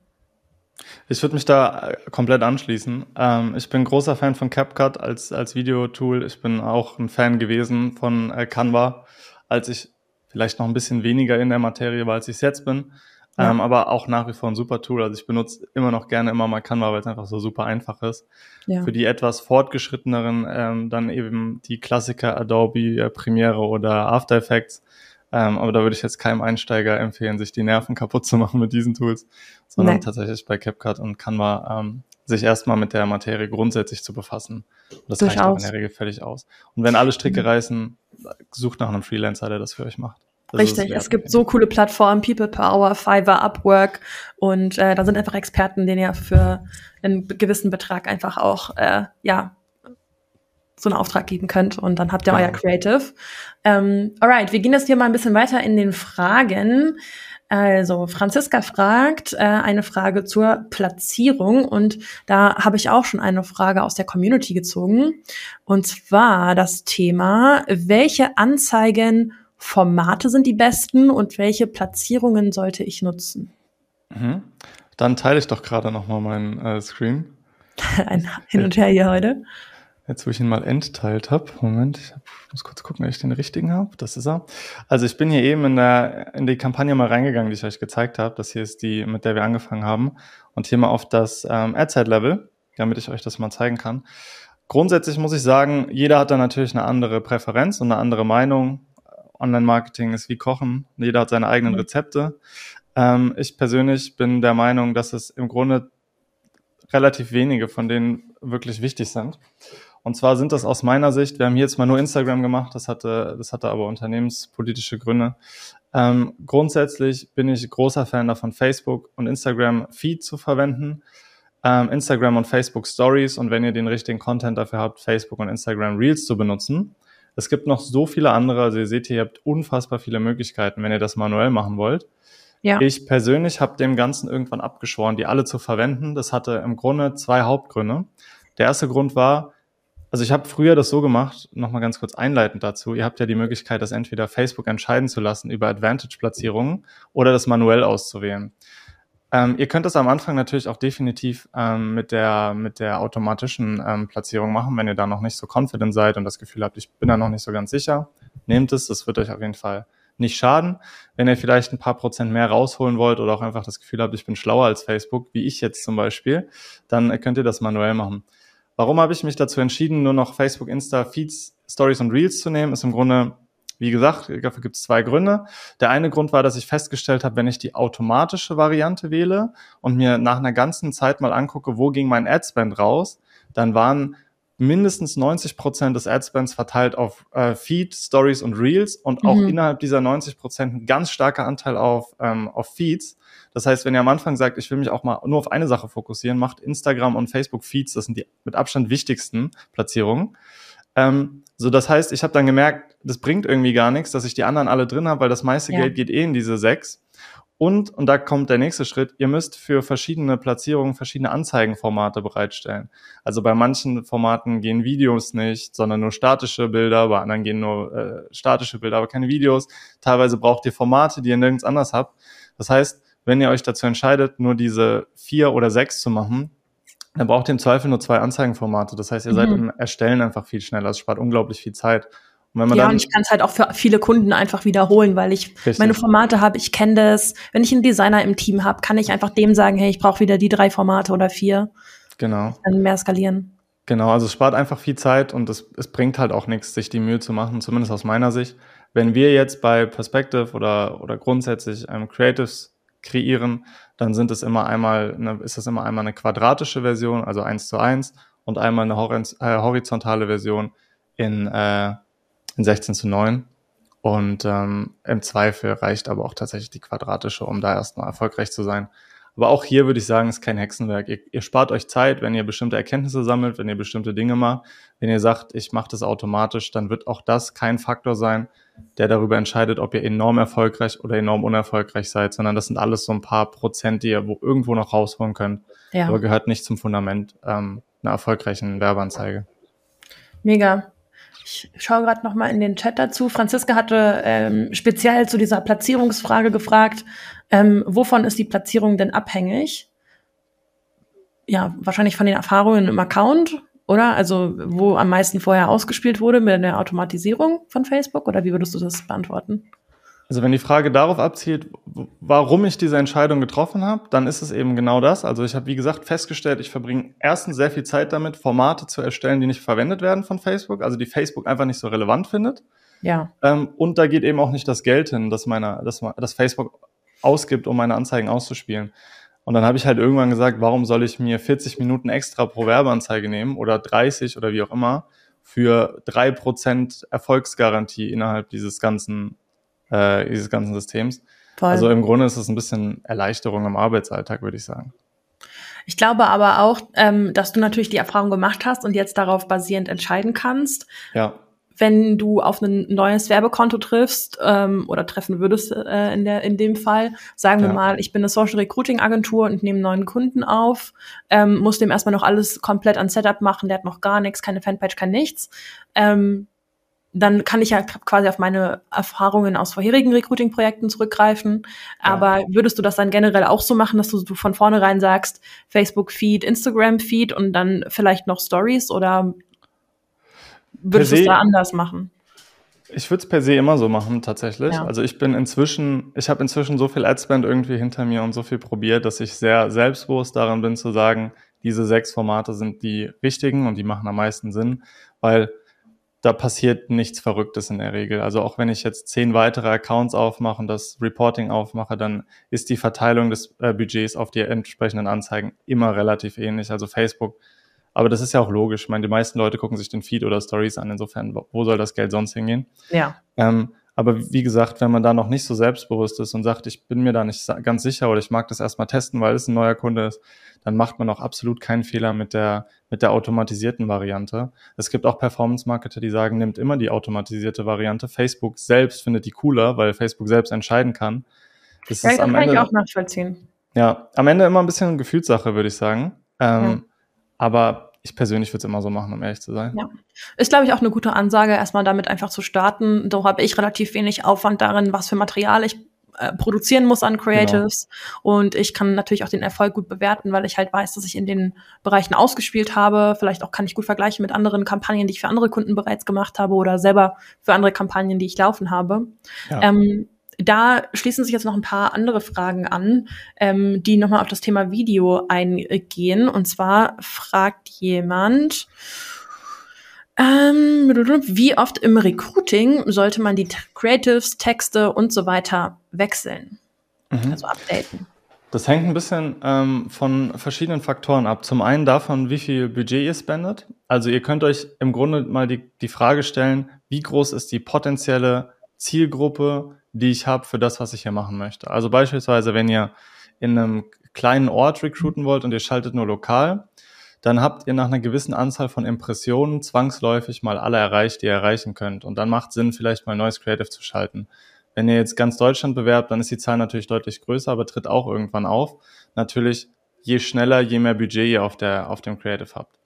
Ich würde mich da äh, komplett anschließen. Ähm, ich bin großer Fan von CapCut als, als Videotool. Ich bin auch ein Fan gewesen von äh, Canva, als ich vielleicht noch ein bisschen weniger in der Materie war, als ich es jetzt bin. Ja. Ähm, aber auch nach wie vor ein super Tool. Also ich benutze immer noch gerne immer mal Canva, weil es einfach so super einfach ist. Ja. Für die etwas fortgeschritteneren ähm, dann eben die Klassiker Adobe äh, Premiere oder After Effects. Ähm, aber da würde ich jetzt keinem Einsteiger empfehlen, sich die Nerven kaputt zu machen mit diesen Tools, sondern nee. tatsächlich bei CapCut und Canva ähm, sich erstmal mit der Materie grundsätzlich zu befassen. Und das Durchaus. reicht auch in der Regel völlig aus. Und wenn alle Stricke mhm. reißen, sucht nach einem Freelancer, der das für euch macht.
Das Richtig, es gibt so coole Plattformen, People Power, Fiverr, Upwork und äh, da sind einfach Experten, denen ihr für einen gewissen Betrag einfach auch äh, ja so einen Auftrag geben könnt und dann habt ihr euer Creative. Ähm, alright, wir gehen jetzt hier mal ein bisschen weiter in den Fragen. Also Franziska fragt äh, eine Frage zur Platzierung und da habe ich auch schon eine Frage aus der Community gezogen und zwar das Thema, welche Anzeigenformate sind die besten und welche Platzierungen sollte ich nutzen?
Mhm. Dann teile ich doch gerade noch mal meinen äh, Screen.
Ein Hin und Her hier heute.
Jetzt, wo ich ihn mal entteilt habe. Moment, ich hab, muss kurz gucken, ob ich den richtigen habe. Das ist er. Also ich bin hier eben in, der, in die Kampagne mal reingegangen, die ich euch gezeigt habe. Das hier ist die, mit der wir angefangen haben. Und hier mal auf das ähm, Ad-Set-Level, damit ich euch das mal zeigen kann. Grundsätzlich muss ich sagen, jeder hat da natürlich eine andere Präferenz und eine andere Meinung. Online-Marketing ist wie Kochen. Jeder hat seine eigenen mhm. Rezepte. Ähm, ich persönlich bin der Meinung, dass es im Grunde relativ wenige von denen wirklich wichtig sind. Und zwar sind das aus meiner Sicht, wir haben hier jetzt mal nur Instagram gemacht, das hatte, das hatte aber unternehmenspolitische Gründe. Ähm, grundsätzlich bin ich großer Fan davon, Facebook und Instagram Feed zu verwenden. Ähm, Instagram und Facebook Stories und wenn ihr den richtigen Content dafür habt, Facebook und Instagram Reels zu benutzen. Es gibt noch so viele andere, also ihr seht hier, ihr habt unfassbar viele Möglichkeiten, wenn ihr das manuell machen wollt. Ja. Ich persönlich habe dem Ganzen irgendwann abgeschworen, die alle zu verwenden. Das hatte im Grunde zwei Hauptgründe. Der erste Grund war, also ich habe früher das so gemacht, nochmal ganz kurz einleitend dazu, ihr habt ja die Möglichkeit, das entweder Facebook entscheiden zu lassen über Advantage-Platzierungen oder das manuell auszuwählen. Ähm, ihr könnt das am Anfang natürlich auch definitiv ähm, mit, der, mit der automatischen ähm, Platzierung machen, wenn ihr da noch nicht so confident seid und das Gefühl habt, ich bin da noch nicht so ganz sicher. Nehmt es, das wird euch auf jeden Fall nicht schaden. Wenn ihr vielleicht ein paar Prozent mehr rausholen wollt oder auch einfach das Gefühl habt, ich bin schlauer als Facebook, wie ich jetzt zum Beispiel, dann könnt ihr das manuell machen. Warum habe ich mich dazu entschieden, nur noch Facebook, Insta, Feeds, Stories und Reels zu nehmen? Ist im Grunde, wie gesagt, dafür gibt es zwei Gründe. Der eine Grund war, dass ich festgestellt habe, wenn ich die automatische Variante wähle und mir nach einer ganzen Zeit mal angucke, wo ging mein Adspend raus, dann waren mindestens 90 Prozent des Adspends verteilt auf äh, Feed, Stories und Reels und auch mhm. innerhalb dieser 90 Prozent ein ganz starker Anteil auf, ähm, auf Feeds. Das heißt, wenn ihr am Anfang sagt, ich will mich auch mal nur auf eine Sache fokussieren, macht Instagram und Facebook Feeds, das sind die mit Abstand wichtigsten Platzierungen. Ähm, so, das heißt, ich habe dann gemerkt, das bringt irgendwie gar nichts, dass ich die anderen alle drin habe, weil das meiste ja. Geld geht eh in diese sechs. Und, und da kommt der nächste Schritt, ihr müsst für verschiedene Platzierungen verschiedene Anzeigenformate bereitstellen. Also bei manchen Formaten gehen Videos nicht, sondern nur statische Bilder, bei anderen gehen nur äh, statische Bilder, aber keine Videos. Teilweise braucht ihr Formate, die ihr nirgends anders habt. Das heißt, wenn ihr euch dazu entscheidet, nur diese vier oder sechs zu machen, dann braucht ihr im Zweifel nur zwei Anzeigenformate. Das heißt, ihr mhm. seid im Erstellen einfach viel schneller. Es spart unglaublich viel Zeit.
Und ja, und ich kann es halt auch für viele Kunden einfach wiederholen, weil ich richtig. meine Formate habe, ich kenne das. Wenn ich einen Designer im Team habe, kann ich einfach dem sagen, hey, ich brauche wieder die drei Formate oder vier.
Genau.
Dann mehr skalieren.
Genau, also es spart einfach viel Zeit und es, es bringt halt auch nichts, sich die Mühe zu machen, zumindest aus meiner Sicht. Wenn wir jetzt bei Perspective oder, oder grundsätzlich einem Creatives kreieren, dann sind es immer einmal, eine, ist das immer einmal eine quadratische Version, also eins zu eins, und einmal eine äh, horizontale Version in, äh, in 16 zu 9. Und ähm, im Zweifel reicht aber auch tatsächlich die quadratische, um da erstmal erfolgreich zu sein. Aber auch hier würde ich sagen, ist kein Hexenwerk. Ihr, ihr spart euch Zeit, wenn ihr bestimmte Erkenntnisse sammelt, wenn ihr bestimmte Dinge macht. Wenn ihr sagt, ich mache das automatisch, dann wird auch das kein Faktor sein, der darüber entscheidet, ob ihr enorm erfolgreich oder enorm unerfolgreich seid, sondern das sind alles so ein paar Prozent, die ihr wo irgendwo noch rausholen könnt. Ja. Aber gehört nicht zum Fundament ähm, einer erfolgreichen Werbeanzeige.
Mega. Ich schaue gerade noch mal in den Chat dazu. Franziska hatte ähm, speziell zu dieser Platzierungsfrage gefragt, ähm, wovon ist die Platzierung denn abhängig? Ja, wahrscheinlich von den Erfahrungen im Account, oder? Also wo am meisten vorher ausgespielt wurde mit der Automatisierung von Facebook? Oder wie würdest du das beantworten?
Also wenn die Frage darauf abzielt, warum ich diese Entscheidung getroffen habe, dann ist es eben genau das. Also ich habe, wie gesagt, festgestellt, ich verbringe erstens sehr viel Zeit damit, Formate zu erstellen, die nicht verwendet werden von Facebook, also die Facebook einfach nicht so relevant findet.
Ja.
Ähm, und da geht eben auch nicht das Geld hin, das, meine, das, das Facebook ausgibt, um meine Anzeigen auszuspielen. Und dann habe ich halt irgendwann gesagt, warum soll ich mir 40 Minuten extra pro Werbeanzeige nehmen oder 30 oder wie auch immer für drei Prozent Erfolgsgarantie innerhalb dieses ganzen äh, dieses ganzen Systems. Voll. Also im Grunde ist es ein bisschen Erleichterung im Arbeitsalltag, würde ich sagen.
Ich glaube aber auch, ähm, dass du natürlich die Erfahrung gemacht hast und jetzt darauf basierend entscheiden kannst.
Ja.
Wenn du auf ein neues Werbekonto triffst ähm, oder treffen würdest äh, in, der, in dem Fall, sagen ja. wir mal, ich bin eine Social Recruiting Agentur und nehme einen neuen Kunden auf, ähm, muss dem erstmal noch alles komplett an Setup machen, der hat noch gar nichts, keine Fanpage, kein nichts. Ähm, dann kann ich ja quasi auf meine Erfahrungen aus vorherigen Recruiting-Projekten zurückgreifen. Aber ja. würdest du das dann generell auch so machen, dass du, du von vornherein sagst, Facebook-Feed, Instagram-Feed und dann vielleicht noch Stories oder würdest du es da anders machen?
Ich würde es per se immer so machen, tatsächlich. Ja. Also ich bin inzwischen, ich habe inzwischen so viel Adspend irgendwie hinter mir und so viel probiert, dass ich sehr selbstbewusst daran bin zu sagen, diese sechs Formate sind die richtigen und die machen am meisten Sinn, weil da passiert nichts Verrücktes in der Regel. Also auch wenn ich jetzt zehn weitere Accounts aufmache und das Reporting aufmache, dann ist die Verteilung des äh, Budgets auf die entsprechenden Anzeigen immer relativ ähnlich. Also Facebook, aber das ist ja auch logisch. Ich meine, die meisten Leute gucken sich den Feed oder Stories an. Insofern, wo soll das Geld sonst hingehen?
Ja.
Ähm, aber wie gesagt, wenn man da noch nicht so selbstbewusst ist und sagt, ich bin mir da nicht ganz sicher oder ich mag das erstmal testen, weil es ein neuer Kunde ist, dann macht man auch absolut keinen Fehler mit der, mit der automatisierten Variante. Es gibt auch Performance-Marketer, die sagen, nimmt immer die automatisierte Variante. Facebook selbst findet die cooler, weil Facebook selbst entscheiden kann.
Das ja, ist am kann Ende, ich auch nachvollziehen.
Ja, am Ende immer ein bisschen Gefühlssache, würde ich sagen. Ähm, ja. Aber ich persönlich würde es immer so machen, um ehrlich zu sein.
Ja. Ist, glaube ich, auch eine gute Ansage, erstmal damit einfach zu starten. Doch habe ich relativ wenig Aufwand darin, was für Material ich äh, produzieren muss an Creatives. Genau. Und ich kann natürlich auch den Erfolg gut bewerten, weil ich halt weiß, dass ich in den Bereichen ausgespielt habe. Vielleicht auch kann ich gut vergleichen mit anderen Kampagnen, die ich für andere Kunden bereits gemacht habe oder selber für andere Kampagnen, die ich laufen habe. Ja. Ähm, da schließen sich jetzt noch ein paar andere Fragen an, ähm, die nochmal auf das Thema Video eingehen. Und zwar fragt jemand, ähm, wie oft im Recruiting sollte man die Creatives, Texte und so weiter wechseln? Mhm. Also updaten.
Das hängt ein bisschen ähm, von verschiedenen Faktoren ab. Zum einen davon, wie viel Budget ihr spendet. Also ihr könnt euch im Grunde mal die, die Frage stellen, wie groß ist die potenzielle Zielgruppe die ich habe für das, was ich hier machen möchte. Also beispielsweise, wenn ihr in einem kleinen Ort recruiten wollt und ihr schaltet nur lokal, dann habt ihr nach einer gewissen Anzahl von Impressionen zwangsläufig mal alle erreicht, die ihr erreichen könnt. Und dann macht Sinn, vielleicht mal neues Creative zu schalten. Wenn ihr jetzt ganz Deutschland bewerbt, dann ist die Zahl natürlich deutlich größer, aber tritt auch irgendwann auf. Natürlich, je schneller, je mehr Budget ihr auf, der, auf dem Creative habt.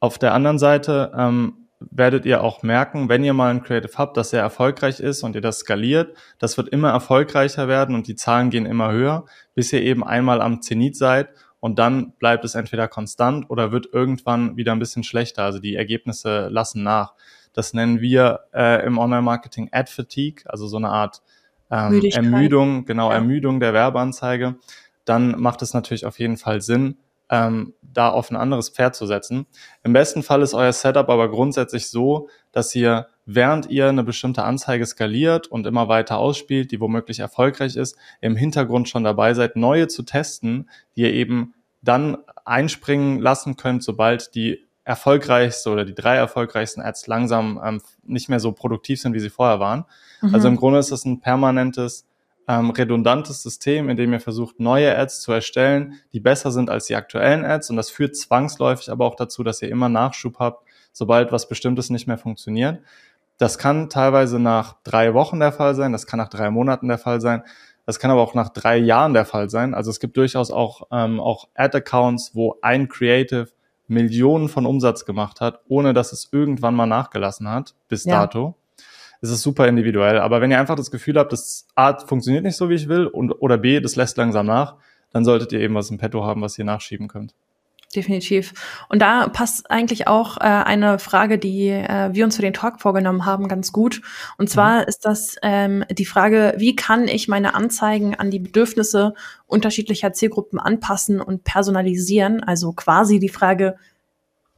Auf der anderen Seite ähm, werdet ihr auch merken, wenn ihr mal ein Creative habt, das sehr erfolgreich ist und ihr das skaliert, das wird immer erfolgreicher werden und die Zahlen gehen immer höher, bis ihr eben einmal am Zenit seid und dann bleibt es entweder konstant oder wird irgendwann wieder ein bisschen schlechter. Also die Ergebnisse lassen nach. Das nennen wir äh, im Online-Marketing Ad Fatigue, also so eine Art ähm, Ermüdung, genau, ja. Ermüdung der Werbeanzeige. Dann macht es natürlich auf jeden Fall Sinn, ähm, da auf ein anderes Pferd zu setzen. Im besten Fall ist euer Setup aber grundsätzlich so, dass ihr, während ihr eine bestimmte Anzeige skaliert und immer weiter ausspielt, die womöglich erfolgreich ist, im Hintergrund schon dabei seid, neue zu testen, die ihr eben dann einspringen lassen könnt, sobald die erfolgreichste oder die drei erfolgreichsten Ads langsam ähm, nicht mehr so produktiv sind, wie sie vorher waren. Mhm. Also im Grunde ist das ein permanentes ähm, redundantes System, in dem ihr versucht, neue Ads zu erstellen, die besser sind als die aktuellen Ads. Und das führt zwangsläufig aber auch dazu, dass ihr immer Nachschub habt, sobald was Bestimmtes nicht mehr funktioniert. Das kann teilweise nach drei Wochen der Fall sein, das kann nach drei Monaten der Fall sein, das kann aber auch nach drei Jahren der Fall sein. Also es gibt durchaus auch, ähm, auch Ad-Accounts, wo ein Creative Millionen von Umsatz gemacht hat, ohne dass es irgendwann mal nachgelassen hat, bis ja. dato. Es ist super individuell. Aber wenn ihr einfach das Gefühl habt, das A funktioniert nicht so, wie ich will, und, oder B, das lässt langsam nach, dann solltet ihr eben was im Petto haben, was ihr nachschieben könnt
definitiv. Und da passt eigentlich auch äh, eine Frage, die äh, wir uns für den Talk vorgenommen haben, ganz gut. Und zwar mhm. ist das ähm, die Frage, wie kann ich meine Anzeigen an die Bedürfnisse unterschiedlicher Zielgruppen anpassen und personalisieren? Also quasi die Frage,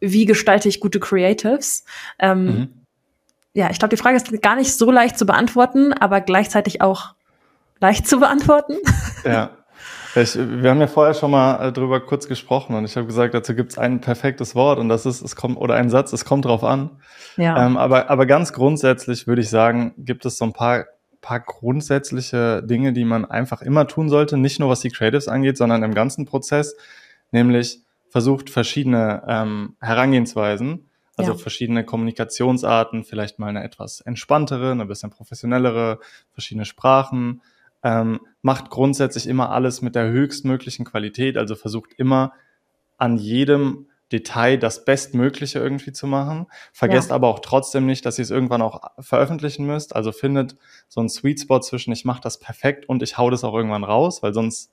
wie gestalte ich gute Creatives? Ähm, mhm. Ja, ich glaube, die Frage ist gar nicht so leicht zu beantworten, aber gleichzeitig auch leicht zu beantworten.
Ja. Ich, wir haben ja vorher schon mal äh, drüber kurz gesprochen und ich habe gesagt, dazu gibt es ein perfektes Wort und das ist, es kommt, oder ein Satz, es kommt drauf an. Ja. Ähm, aber, aber ganz grundsätzlich würde ich sagen, gibt es so ein paar, paar grundsätzliche Dinge, die man einfach immer tun sollte, nicht nur was die Creatives angeht, sondern im ganzen Prozess, nämlich versucht verschiedene ähm, Herangehensweisen, also ja. verschiedene Kommunikationsarten, vielleicht mal eine etwas entspanntere, eine bisschen professionellere, verschiedene Sprachen, ähm, macht grundsätzlich immer alles mit der höchstmöglichen Qualität, also versucht immer an jedem Detail das Bestmögliche irgendwie zu machen. Vergesst ja. aber auch trotzdem nicht, dass ihr es irgendwann auch veröffentlichen müsst. Also findet so einen Sweet Spot zwischen ich mache das perfekt und ich hau das auch irgendwann raus, weil sonst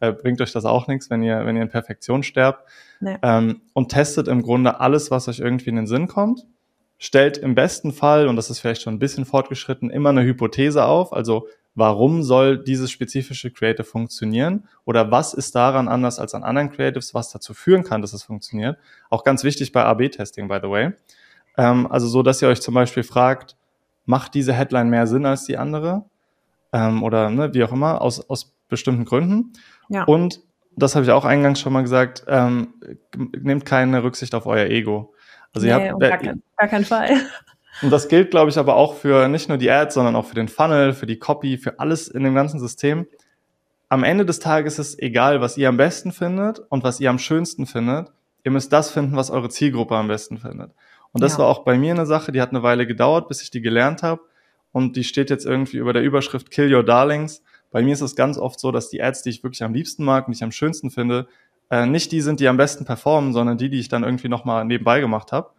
äh, bringt euch das auch nichts, wenn ihr, wenn ihr in Perfektion sterbt. Nee. Ähm, und testet im Grunde alles, was euch irgendwie in den Sinn kommt. Stellt im besten Fall, und das ist vielleicht schon ein bisschen fortgeschritten, immer eine Hypothese auf. Also warum soll dieses spezifische Creative funktionieren oder was ist daran anders als an anderen Creatives, was dazu führen kann, dass es funktioniert. Auch ganz wichtig bei AB-Testing, by the way. Ähm, also so, dass ihr euch zum Beispiel fragt, macht diese Headline mehr Sinn als die andere? Ähm, oder ne, wie auch immer, aus, aus bestimmten Gründen. Ja. Und das habe ich auch eingangs schon mal gesagt, ähm, nehmt keine Rücksicht auf euer Ego.
Also nee, ihr habt, gar, kein, gar keinen Fall.
Und das gilt, glaube ich, aber auch für nicht nur die Ads, sondern auch für den Funnel, für die Copy, für alles in dem ganzen System. Am Ende des Tages ist es egal, was ihr am besten findet und was ihr am schönsten findet. Ihr müsst das finden, was eure Zielgruppe am besten findet. Und das ja. war auch bei mir eine Sache, die hat eine Weile gedauert, bis ich die gelernt habe. Und die steht jetzt irgendwie über der Überschrift Kill Your Darlings. Bei mir ist es ganz oft so, dass die Ads, die ich wirklich am liebsten mag und die ich am schönsten finde, äh, nicht die sind, die am besten performen, sondern die, die ich dann irgendwie nochmal nebenbei gemacht habe.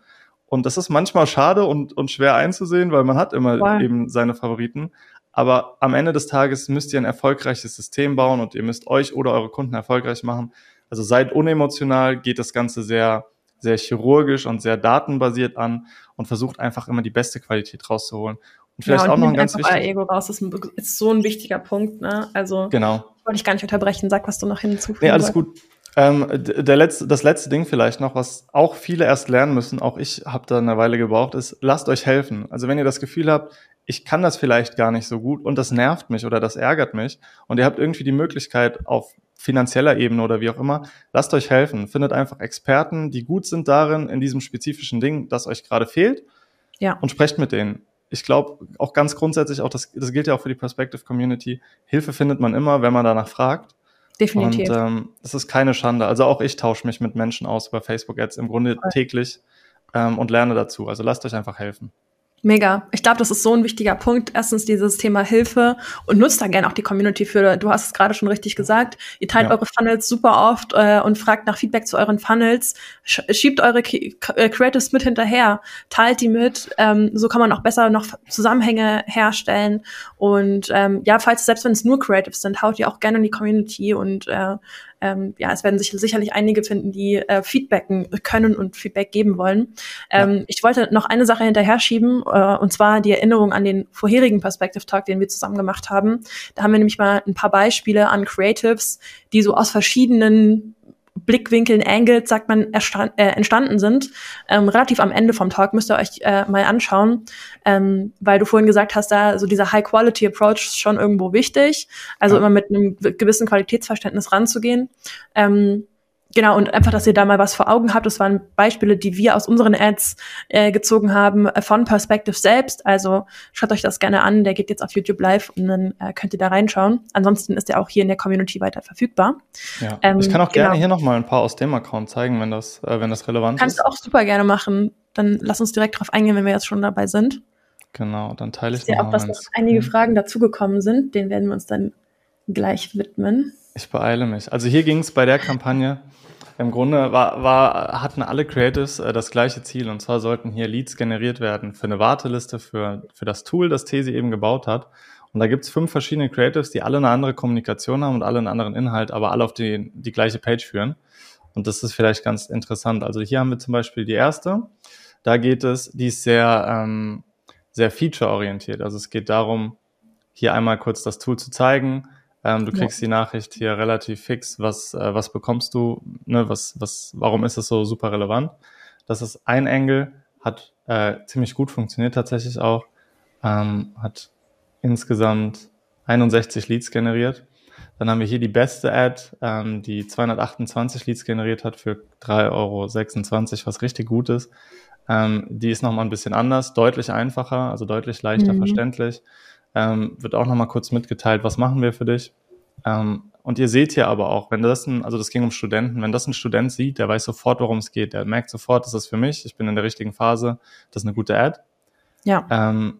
Und das ist manchmal schade und, und schwer einzusehen, weil man hat immer wow. eben seine Favoriten. Aber am Ende des Tages müsst ihr ein erfolgreiches System bauen und ihr müsst euch oder eure Kunden erfolgreich machen. Also seid unemotional, geht das Ganze sehr, sehr chirurgisch und sehr datenbasiert an und versucht einfach immer die beste Qualität rauszuholen.
Und vielleicht ja, und auch noch ein ganz wichtiger. Ego raus, das ist so ein wichtiger Punkt, ne? Also
genau.
wollte ich gar nicht unterbrechen. Sag, was du noch hinzufügen
Nee, alles gut. Ähm, der letzte, das letzte Ding vielleicht noch, was auch viele erst lernen müssen, auch ich habe da eine Weile gebraucht, ist, lasst euch helfen. Also wenn ihr das Gefühl habt, ich kann das vielleicht gar nicht so gut und das nervt mich oder das ärgert mich und ihr habt irgendwie die Möglichkeit auf finanzieller Ebene oder wie auch immer, lasst euch helfen. Findet einfach Experten, die gut sind darin, in diesem spezifischen Ding, das euch gerade fehlt ja. und sprecht mit denen. Ich glaube auch ganz grundsätzlich, auch das, das gilt ja auch für die Perspective Community, Hilfe findet man immer, wenn man danach fragt.
Definitiv.
Und ähm, es ist keine Schande. Also auch ich tausche mich mit Menschen aus über Facebook-Ads im Grunde täglich ähm, und lerne dazu. Also lasst euch einfach helfen.
Mega. Ich glaube, das ist so ein wichtiger Punkt. Erstens dieses Thema Hilfe und nutzt da gerne auch die Community für. Du hast es gerade schon richtig gesagt. Ihr teilt ja. eure Funnels super oft äh, und fragt nach Feedback zu euren Funnels. Schiebt eure äh, Creatives mit hinterher, teilt die mit. Ähm, so kann man auch besser noch Zusammenhänge herstellen. Und ähm, ja, falls selbst wenn es nur Creatives sind, haut ihr auch gerne in die Community und äh, ähm, ja, es werden sich sicherlich einige finden, die äh, Feedbacken können und Feedback geben wollen. Ähm, ja. Ich wollte noch eine Sache hinterher schieben, äh, und zwar die Erinnerung an den vorherigen Perspective Talk, den wir zusammen gemacht haben. Da haben wir nämlich mal ein paar Beispiele an Creatives, die so aus verschiedenen Blickwinkeln, Angles, sagt man, äh, entstanden sind. Ähm, relativ am Ende vom Talk müsst ihr euch äh, mal anschauen, ähm, weil du vorhin gesagt hast, da so dieser High-Quality-Approach ist schon irgendwo wichtig. Also ja. immer mit einem gewissen Qualitätsverständnis ranzugehen. Ähm, Genau, und einfach, dass ihr da mal was vor Augen habt. Das waren Beispiele, die wir aus unseren Ads äh, gezogen haben äh, von Perspective selbst. Also schaut euch das gerne an. Der geht jetzt auf YouTube live und dann äh, könnt ihr da reinschauen. Ansonsten ist er auch hier in der Community weiter verfügbar.
Ja. Ähm, ich kann auch genau. gerne hier nochmal ein paar aus dem Account zeigen, wenn das, äh, wenn das relevant
Kannst ist. Kannst du auch super gerne machen. Dann lass uns direkt drauf eingehen, wenn wir jetzt schon dabei sind.
Genau, dann teile ich,
ich sehe auch, dass noch einige Fragen dazugekommen sind. Den werden wir uns dann gleich widmen.
Ich beeile mich. Also hier ging es bei der Kampagne im Grunde war, war, hatten alle Creatives äh, das gleiche Ziel und zwar sollten hier Leads generiert werden für eine Warteliste, für, für das Tool, das Tesi eben gebaut hat. Und da gibt's fünf verschiedene Creatives, die alle eine andere Kommunikation haben und alle einen anderen Inhalt, aber alle auf die, die gleiche Page führen. Und das ist vielleicht ganz interessant. Also hier haben wir zum Beispiel die erste. Da geht es, die ist sehr, ähm, sehr feature-orientiert. Also es geht darum, hier einmal kurz das Tool zu zeigen, ähm, du kriegst ja. die Nachricht hier relativ fix, was, äh, was bekommst du, ne, was, was, warum ist es so super relevant? Das ist ein Engel, hat äh, ziemlich gut funktioniert tatsächlich auch, ähm, hat insgesamt 61 Leads generiert. Dann haben wir hier die beste Ad, ähm, die 228 Leads generiert hat für 3,26 Euro, was richtig gut ist. Ähm, die ist nochmal ein bisschen anders, deutlich einfacher, also deutlich leichter mhm. verständlich ähm, wird auch nochmal kurz mitgeteilt, was machen wir für dich. Ähm, und ihr seht hier aber auch, wenn das ein, also das ging um Studenten, wenn das ein Student sieht, der weiß sofort, worum es geht, der merkt sofort, das ist für mich, ich bin in der richtigen Phase, das ist eine gute Ad.
Ja.
Ähm,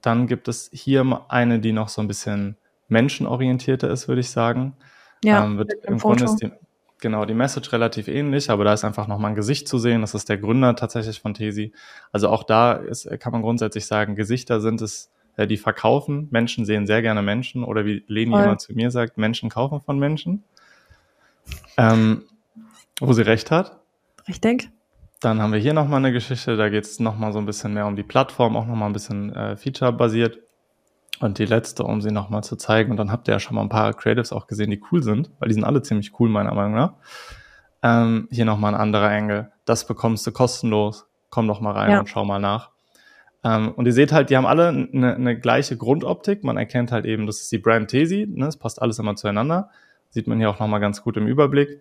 dann gibt es hier eine, die noch so ein bisschen menschenorientierter ist, würde ich sagen.
Ja, ähm, wird,
im Grunde ist die, genau die Message relativ ähnlich, aber da ist einfach nochmal ein Gesicht zu sehen. Das ist der Gründer tatsächlich von Tesi. Also auch da ist, kann man grundsätzlich sagen, Gesichter sind es äh, die verkaufen. Menschen sehen sehr gerne Menschen oder wie Leni Voll. immer zu mir sagt, Menschen kaufen von Menschen. Ähm, wo sie recht hat.
Richtig.
Dann haben wir hier nochmal eine Geschichte, da geht es nochmal so ein bisschen mehr um die Plattform, auch nochmal ein bisschen äh, Feature-basiert. Und die letzte, um sie nochmal zu zeigen. Und dann habt ihr ja schon mal ein paar Creatives auch gesehen, die cool sind, weil die sind alle ziemlich cool, meiner Meinung nach. Ähm, hier nochmal ein anderer Engel. Das bekommst du kostenlos. Komm doch mal rein ja. und schau mal nach. Ähm, und ihr seht halt, die haben alle eine, eine gleiche Grundoptik. Man erkennt halt eben, das ist die Brand Tesi. Ne? Das passt alles immer zueinander. Sieht man hier auch nochmal ganz gut im Überblick.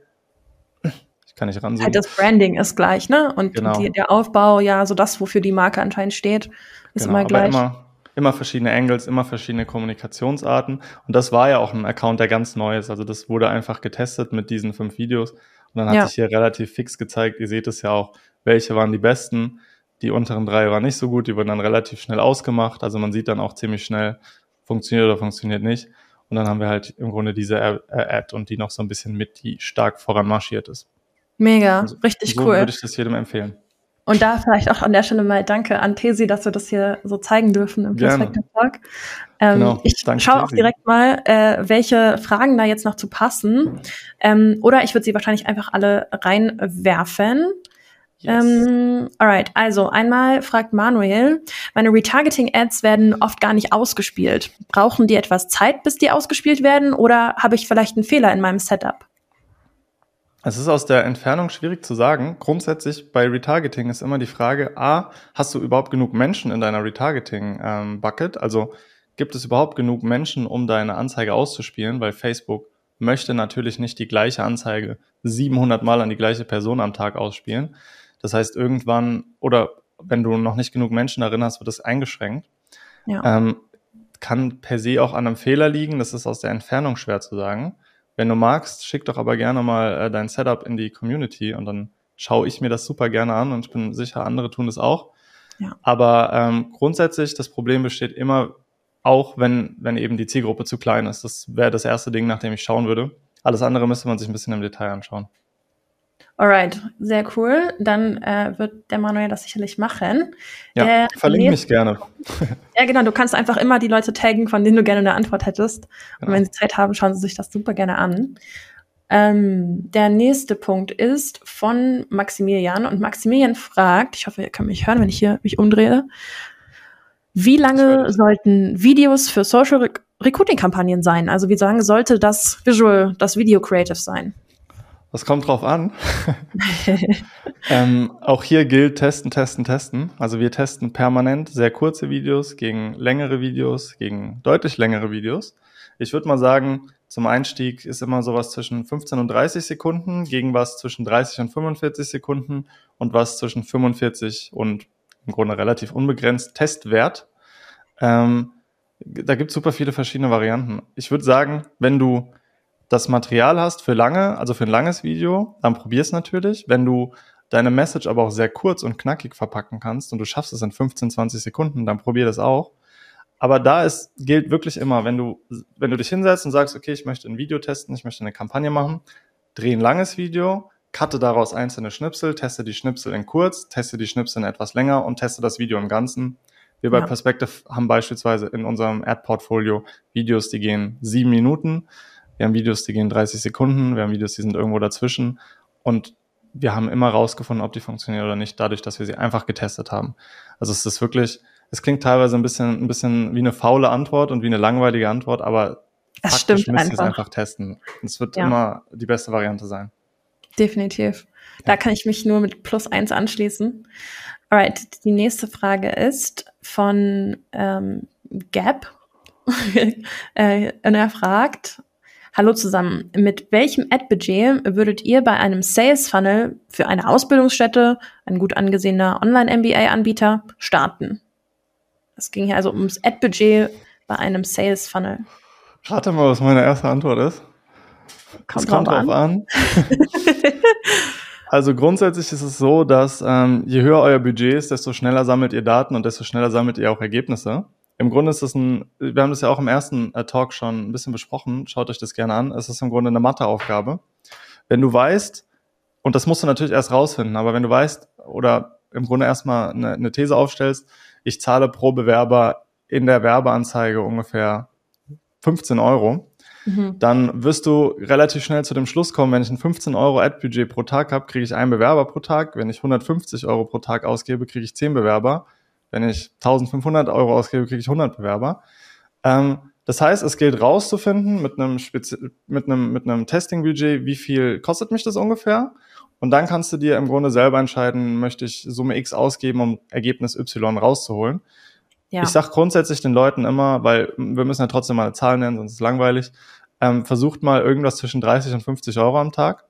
Ich kann nicht ranzoomen.
Halt das Branding ist gleich, ne? Und genau. die, der Aufbau, ja, so das, wofür die Marke anscheinend steht, ist genau, immer gleich.
Immer, immer verschiedene Angles, immer verschiedene Kommunikationsarten. Und das war ja auch ein Account, der ganz neu ist. Also das wurde einfach getestet mit diesen fünf Videos. Und dann hat ja. sich hier relativ fix gezeigt, ihr seht es ja auch, welche waren die besten. Die unteren drei waren nicht so gut, die wurden dann relativ schnell ausgemacht. Also man sieht dann auch ziemlich schnell, funktioniert oder funktioniert nicht. Und dann haben wir halt im Grunde diese Ad und die noch so ein bisschen mit, die stark voran marschiert ist.
Mega, also, richtig
so
cool.
würde ich das jedem empfehlen.
Und da vielleicht auch an der Stelle mal Danke an Tesi, dass wir das hier so zeigen dürfen im Perspective Talk. Ähm, genau, ich schaue auch direkt mal, äh, welche Fragen da jetzt noch zu passen. Ähm, oder ich würde sie wahrscheinlich einfach alle reinwerfen. Yes. Ähm, alright, also einmal fragt Manuel, meine Retargeting-Ads werden oft gar nicht ausgespielt. Brauchen die etwas Zeit, bis die ausgespielt werden oder habe ich vielleicht einen Fehler in meinem Setup?
Es ist aus der Entfernung schwierig zu sagen. Grundsätzlich bei Retargeting ist immer die Frage, a, hast du überhaupt genug Menschen in deiner Retargeting-Bucket? Ähm, also gibt es überhaupt genug Menschen, um deine Anzeige auszuspielen? Weil Facebook möchte natürlich nicht die gleiche Anzeige 700 Mal an die gleiche Person am Tag ausspielen. Das heißt, irgendwann oder wenn du noch nicht genug Menschen darin hast, wird es eingeschränkt. Ja. Ähm, kann per se auch an einem Fehler liegen. Das ist aus der Entfernung schwer zu sagen. Wenn du magst, schick doch aber gerne mal äh, dein Setup in die Community und dann schaue ich mir das super gerne an und ich bin sicher, andere tun das auch. Ja. Aber ähm, grundsätzlich, das Problem besteht immer auch, wenn, wenn eben die Zielgruppe zu klein ist. Das wäre das erste Ding, nach dem ich schauen würde. Alles andere müsste man sich ein bisschen im Detail anschauen.
Alright, sehr cool. Dann äh, wird der Manuel das sicherlich machen.
Ja, der verlinke mich gerne.
ja, genau. Du kannst einfach immer die Leute taggen, von denen du gerne eine Antwort hättest. Genau. Und wenn sie Zeit haben, schauen sie sich das super gerne an. Ähm, der nächste Punkt ist von Maximilian. Und Maximilian fragt, ich hoffe, ihr könnt mich hören, wenn ich hier mich umdrehe. Wie lange sollten Videos für Social Recruiting-Kampagnen sein? Also wie lange sollte das Visual, das Video Creative sein?
Das kommt drauf an. ähm, auch hier gilt testen, testen, testen. Also wir testen permanent sehr kurze Videos gegen längere Videos, gegen deutlich längere Videos. Ich würde mal sagen, zum Einstieg ist immer sowas zwischen 15 und 30 Sekunden gegen was zwischen 30 und 45 Sekunden und was zwischen 45 und im Grunde relativ unbegrenzt Testwert. Ähm, da gibt es super viele verschiedene Varianten. Ich würde sagen, wenn du das Material hast für lange, also für ein langes Video, dann probier es natürlich. Wenn du deine Message aber auch sehr kurz und knackig verpacken kannst und du schaffst es in 15, 20 Sekunden, dann probier das auch. Aber da ist, gilt wirklich immer, wenn du, wenn du dich hinsetzt und sagst, okay, ich möchte ein Video testen, ich möchte eine Kampagne machen, dreh ein langes Video, cutte daraus einzelne Schnipsel, teste die Schnipsel in kurz, teste die Schnipsel in etwas länger und teste das Video im Ganzen. Wir bei ja. Perspective haben beispielsweise in unserem Ad-Portfolio Videos, die gehen sieben Minuten. Wir haben Videos, die gehen 30 Sekunden. Wir haben Videos, die sind irgendwo dazwischen. Und wir haben immer rausgefunden, ob die funktionieren oder nicht, dadurch, dass wir sie einfach getestet haben. Also es ist wirklich, es klingt teilweise ein bisschen, ein bisschen wie eine faule Antwort und wie eine langweilige Antwort, aber
es stimmt
müssen einfach. es einfach testen. Es wird ja. immer die beste Variante sein.
Definitiv. Ja. Da kann ich mich nur mit plus eins anschließen. Alright, die nächste Frage ist von ähm, Gap. äh, und er fragt, Hallo zusammen. Mit welchem Ad-Budget würdet ihr bei einem Sales-Funnel für eine Ausbildungsstätte, ein gut angesehener Online-MBA-Anbieter, starten? Es ging hier also ums Ad-Budget bei einem Sales-Funnel.
Rate mal, was meine erste Antwort ist.
Kommt, kommt drauf an. an.
also grundsätzlich ist es so, dass ähm, je höher euer Budget ist, desto schneller sammelt ihr Daten und desto schneller sammelt ihr auch Ergebnisse im Grunde ist das ein, wir haben das ja auch im ersten äh, Talk schon ein bisschen besprochen, schaut euch das gerne an, es ist im Grunde eine Matheaufgabe. Wenn du weißt, und das musst du natürlich erst rausfinden, aber wenn du weißt oder im Grunde erstmal eine, eine These aufstellst, ich zahle pro Bewerber in der Werbeanzeige ungefähr 15 Euro, mhm. dann wirst du relativ schnell zu dem Schluss kommen, wenn ich ein 15 Euro Ad-Budget pro Tag habe, kriege ich einen Bewerber pro Tag. Wenn ich 150 Euro pro Tag ausgebe, kriege ich 10 Bewerber. Wenn ich 1500 Euro ausgebe, kriege ich 100 Bewerber. Ähm, das heißt, es gilt rauszufinden mit einem, Spezi mit einem, mit einem Testing-Budget, wie viel kostet mich das ungefähr. Und dann kannst du dir im Grunde selber entscheiden, möchte ich Summe X ausgeben, um Ergebnis Y rauszuholen. Ja. Ich sage grundsätzlich den Leuten immer, weil wir müssen ja trotzdem mal eine Zahl nennen, sonst ist es langweilig, ähm, versucht mal irgendwas zwischen 30 und 50 Euro am Tag,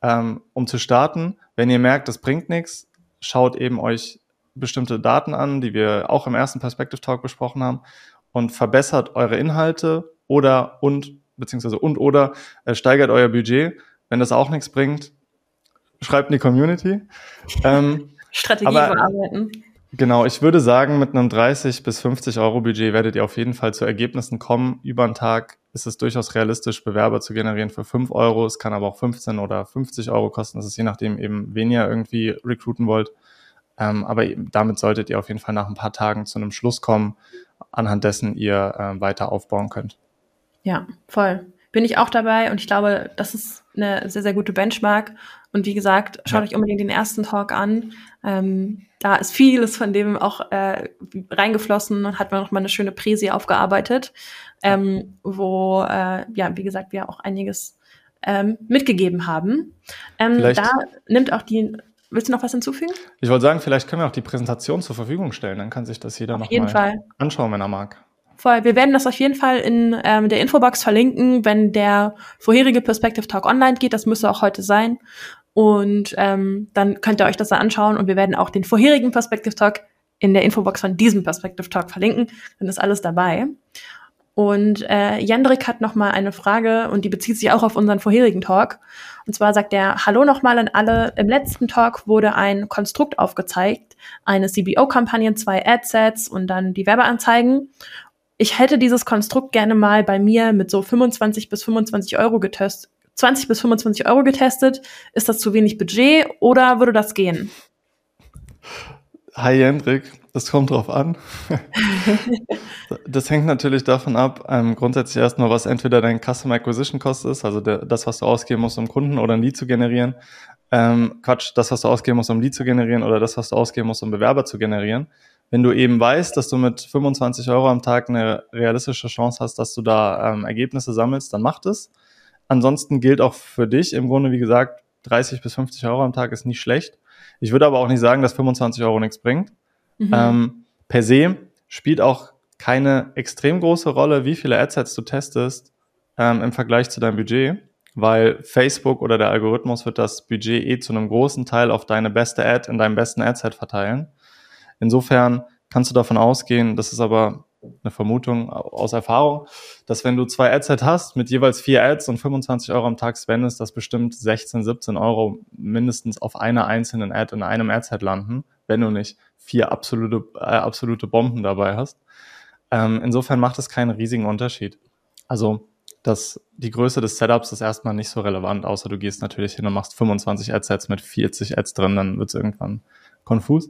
ähm, um zu starten. Wenn ihr merkt, das bringt nichts, schaut eben euch bestimmte Daten an, die wir auch im ersten Perspective Talk besprochen haben und verbessert eure Inhalte oder und beziehungsweise und oder äh, steigert euer Budget. Wenn das auch nichts bringt, schreibt in die Community.
Ähm, Strategie bearbeiten.
Genau, ich würde sagen, mit einem 30 bis 50 Euro Budget werdet ihr auf jeden Fall zu Ergebnissen kommen. Über einen Tag ist es durchaus realistisch, Bewerber zu generieren für 5 Euro. Es kann aber auch 15 oder 50 Euro kosten. Das ist je nachdem eben, wen ihr irgendwie recruiten wollt. Ähm, aber damit solltet ihr auf jeden Fall nach ein paar Tagen zu einem Schluss kommen, anhand dessen ihr äh, weiter aufbauen könnt.
Ja, voll. Bin ich auch dabei und ich glaube, das ist eine sehr, sehr gute Benchmark. Und wie gesagt, schaut ja. euch unbedingt den ersten Talk an. Ähm, da ist vieles von dem auch äh, reingeflossen und hat man noch mal eine schöne Präsi aufgearbeitet, ähm, wo, äh, ja, wie gesagt, wir auch einiges ähm, mitgegeben haben. Ähm, da nimmt auch die Willst du noch was hinzufügen?
Ich wollte sagen, vielleicht können wir auch die Präsentation zur Verfügung stellen. Dann kann sich das jeder noch mal Fall. anschauen, wenn er mag.
Voll. Wir werden das auf jeden Fall in ähm, der Infobox verlinken, wenn der vorherige Perspective Talk online geht. Das müsste auch heute sein. Und ähm, dann könnt ihr euch das da anschauen. Und wir werden auch den vorherigen Perspective Talk in der Infobox von diesem Perspective Talk verlinken. Dann ist alles dabei. Und äh, Jendrik hat noch mal eine Frage und die bezieht sich auch auf unseren vorherigen Talk. Und zwar sagt er, hallo nochmal an alle. Im letzten Talk wurde ein Konstrukt aufgezeigt, eine CBO-Kampagne, zwei Adsets und dann die Werbeanzeigen. Ich hätte dieses Konstrukt gerne mal bei mir mit so 25 bis 25 Euro getestet. 20 bis 25 Euro getestet. Ist das zu wenig Budget oder würde das gehen?
Hi Jendrik, das kommt drauf an. das hängt natürlich davon ab, ähm, grundsätzlich erstmal, was entweder dein Customer Acquisition Cost ist, also der, das, was du ausgeben musst, um Kunden oder ein Lead zu generieren. Ähm, Quatsch, das, was du ausgeben musst, um Lead zu generieren oder das, was du ausgeben musst, um Bewerber zu generieren. Wenn du eben weißt, dass du mit 25 Euro am Tag eine realistische Chance hast, dass du da ähm, Ergebnisse sammelst, dann mach das. Ansonsten gilt auch für dich im Grunde, wie gesagt, 30 bis 50 Euro am Tag ist nicht schlecht. Ich würde aber auch nicht sagen, dass 25 Euro nichts bringt. Mhm. Ähm, per se spielt auch keine extrem große Rolle, wie viele Adsets du testest ähm, im Vergleich zu deinem Budget, weil Facebook oder der Algorithmus wird das Budget eh zu einem großen Teil auf deine beste Ad in deinem besten Adset verteilen. Insofern kannst du davon ausgehen, das ist aber eine Vermutung aus Erfahrung, dass wenn du zwei Adset hast mit jeweils vier Ads und 25 Euro am Tag spendest, dass bestimmt 16, 17 Euro mindestens auf einer einzelnen Ad in einem Adset landen, wenn du nicht vier absolute, äh, absolute Bomben dabei hast. Ähm, insofern macht es keinen riesigen Unterschied. Also das, die Größe des Setups ist erstmal nicht so relevant, außer du gehst natürlich hin und machst 25 Adsets mit 40 Ads drin, dann wird es irgendwann konfus.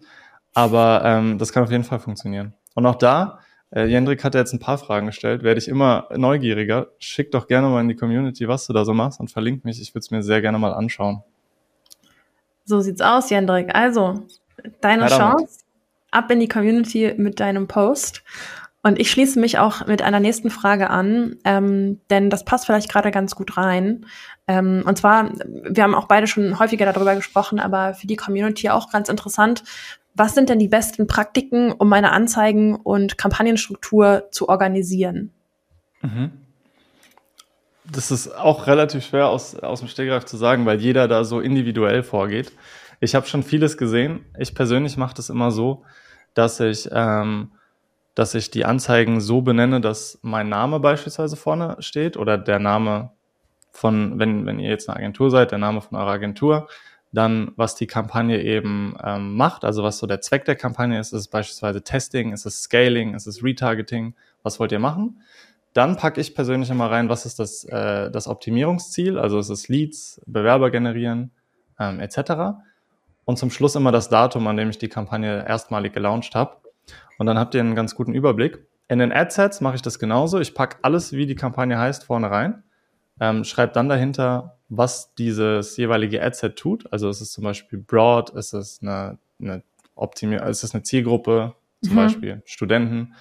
Aber ähm, das kann auf jeden Fall funktionieren. Und auch da, äh, Jendrik hat ja jetzt ein paar Fragen gestellt, werde ich immer neugieriger. Schick doch gerne mal in die Community, was du da so machst und verlink mich. Ich würde es mir sehr gerne mal anschauen.
So sieht's aus, Jendrik. Also, deine Chance. Ab in die Community mit deinem Post. Und ich schließe mich auch mit einer nächsten Frage an, ähm, denn das passt vielleicht gerade ganz gut rein. Ähm, und zwar, wir haben auch beide schon häufiger darüber gesprochen, aber für die Community auch ganz interessant. Was sind denn die besten Praktiken, um meine Anzeigen und Kampagnenstruktur zu organisieren?
Mhm. Das ist auch relativ schwer aus, aus dem Stegreif zu sagen, weil jeder da so individuell vorgeht. Ich habe schon vieles gesehen. Ich persönlich mache das immer so, dass ich ähm, dass ich die Anzeigen so benenne, dass mein Name beispielsweise vorne steht oder der Name von, wenn, wenn ihr jetzt eine Agentur seid, der Name von eurer Agentur, dann was die Kampagne eben ähm, macht, also was so der Zweck der Kampagne ist, ist es beispielsweise Testing, ist es Scaling, ist es Retargeting, was wollt ihr machen? Dann packe ich persönlich immer rein, was ist das, äh, das Optimierungsziel, also ist es Leads, Bewerber generieren ähm, etc. Und zum Schluss immer das Datum, an dem ich die Kampagne erstmalig gelauncht habe. Und dann habt ihr einen ganz guten Überblick. In den Adsets mache ich das genauso. Ich packe alles, wie die Kampagne heißt, vorne rein. Ähm, schreibe dann dahinter, was dieses jeweilige Adset tut. Also ist es zum Beispiel broad, ist es eine, eine Optimier ist es eine Zielgruppe, zum mhm. Beispiel Studenten,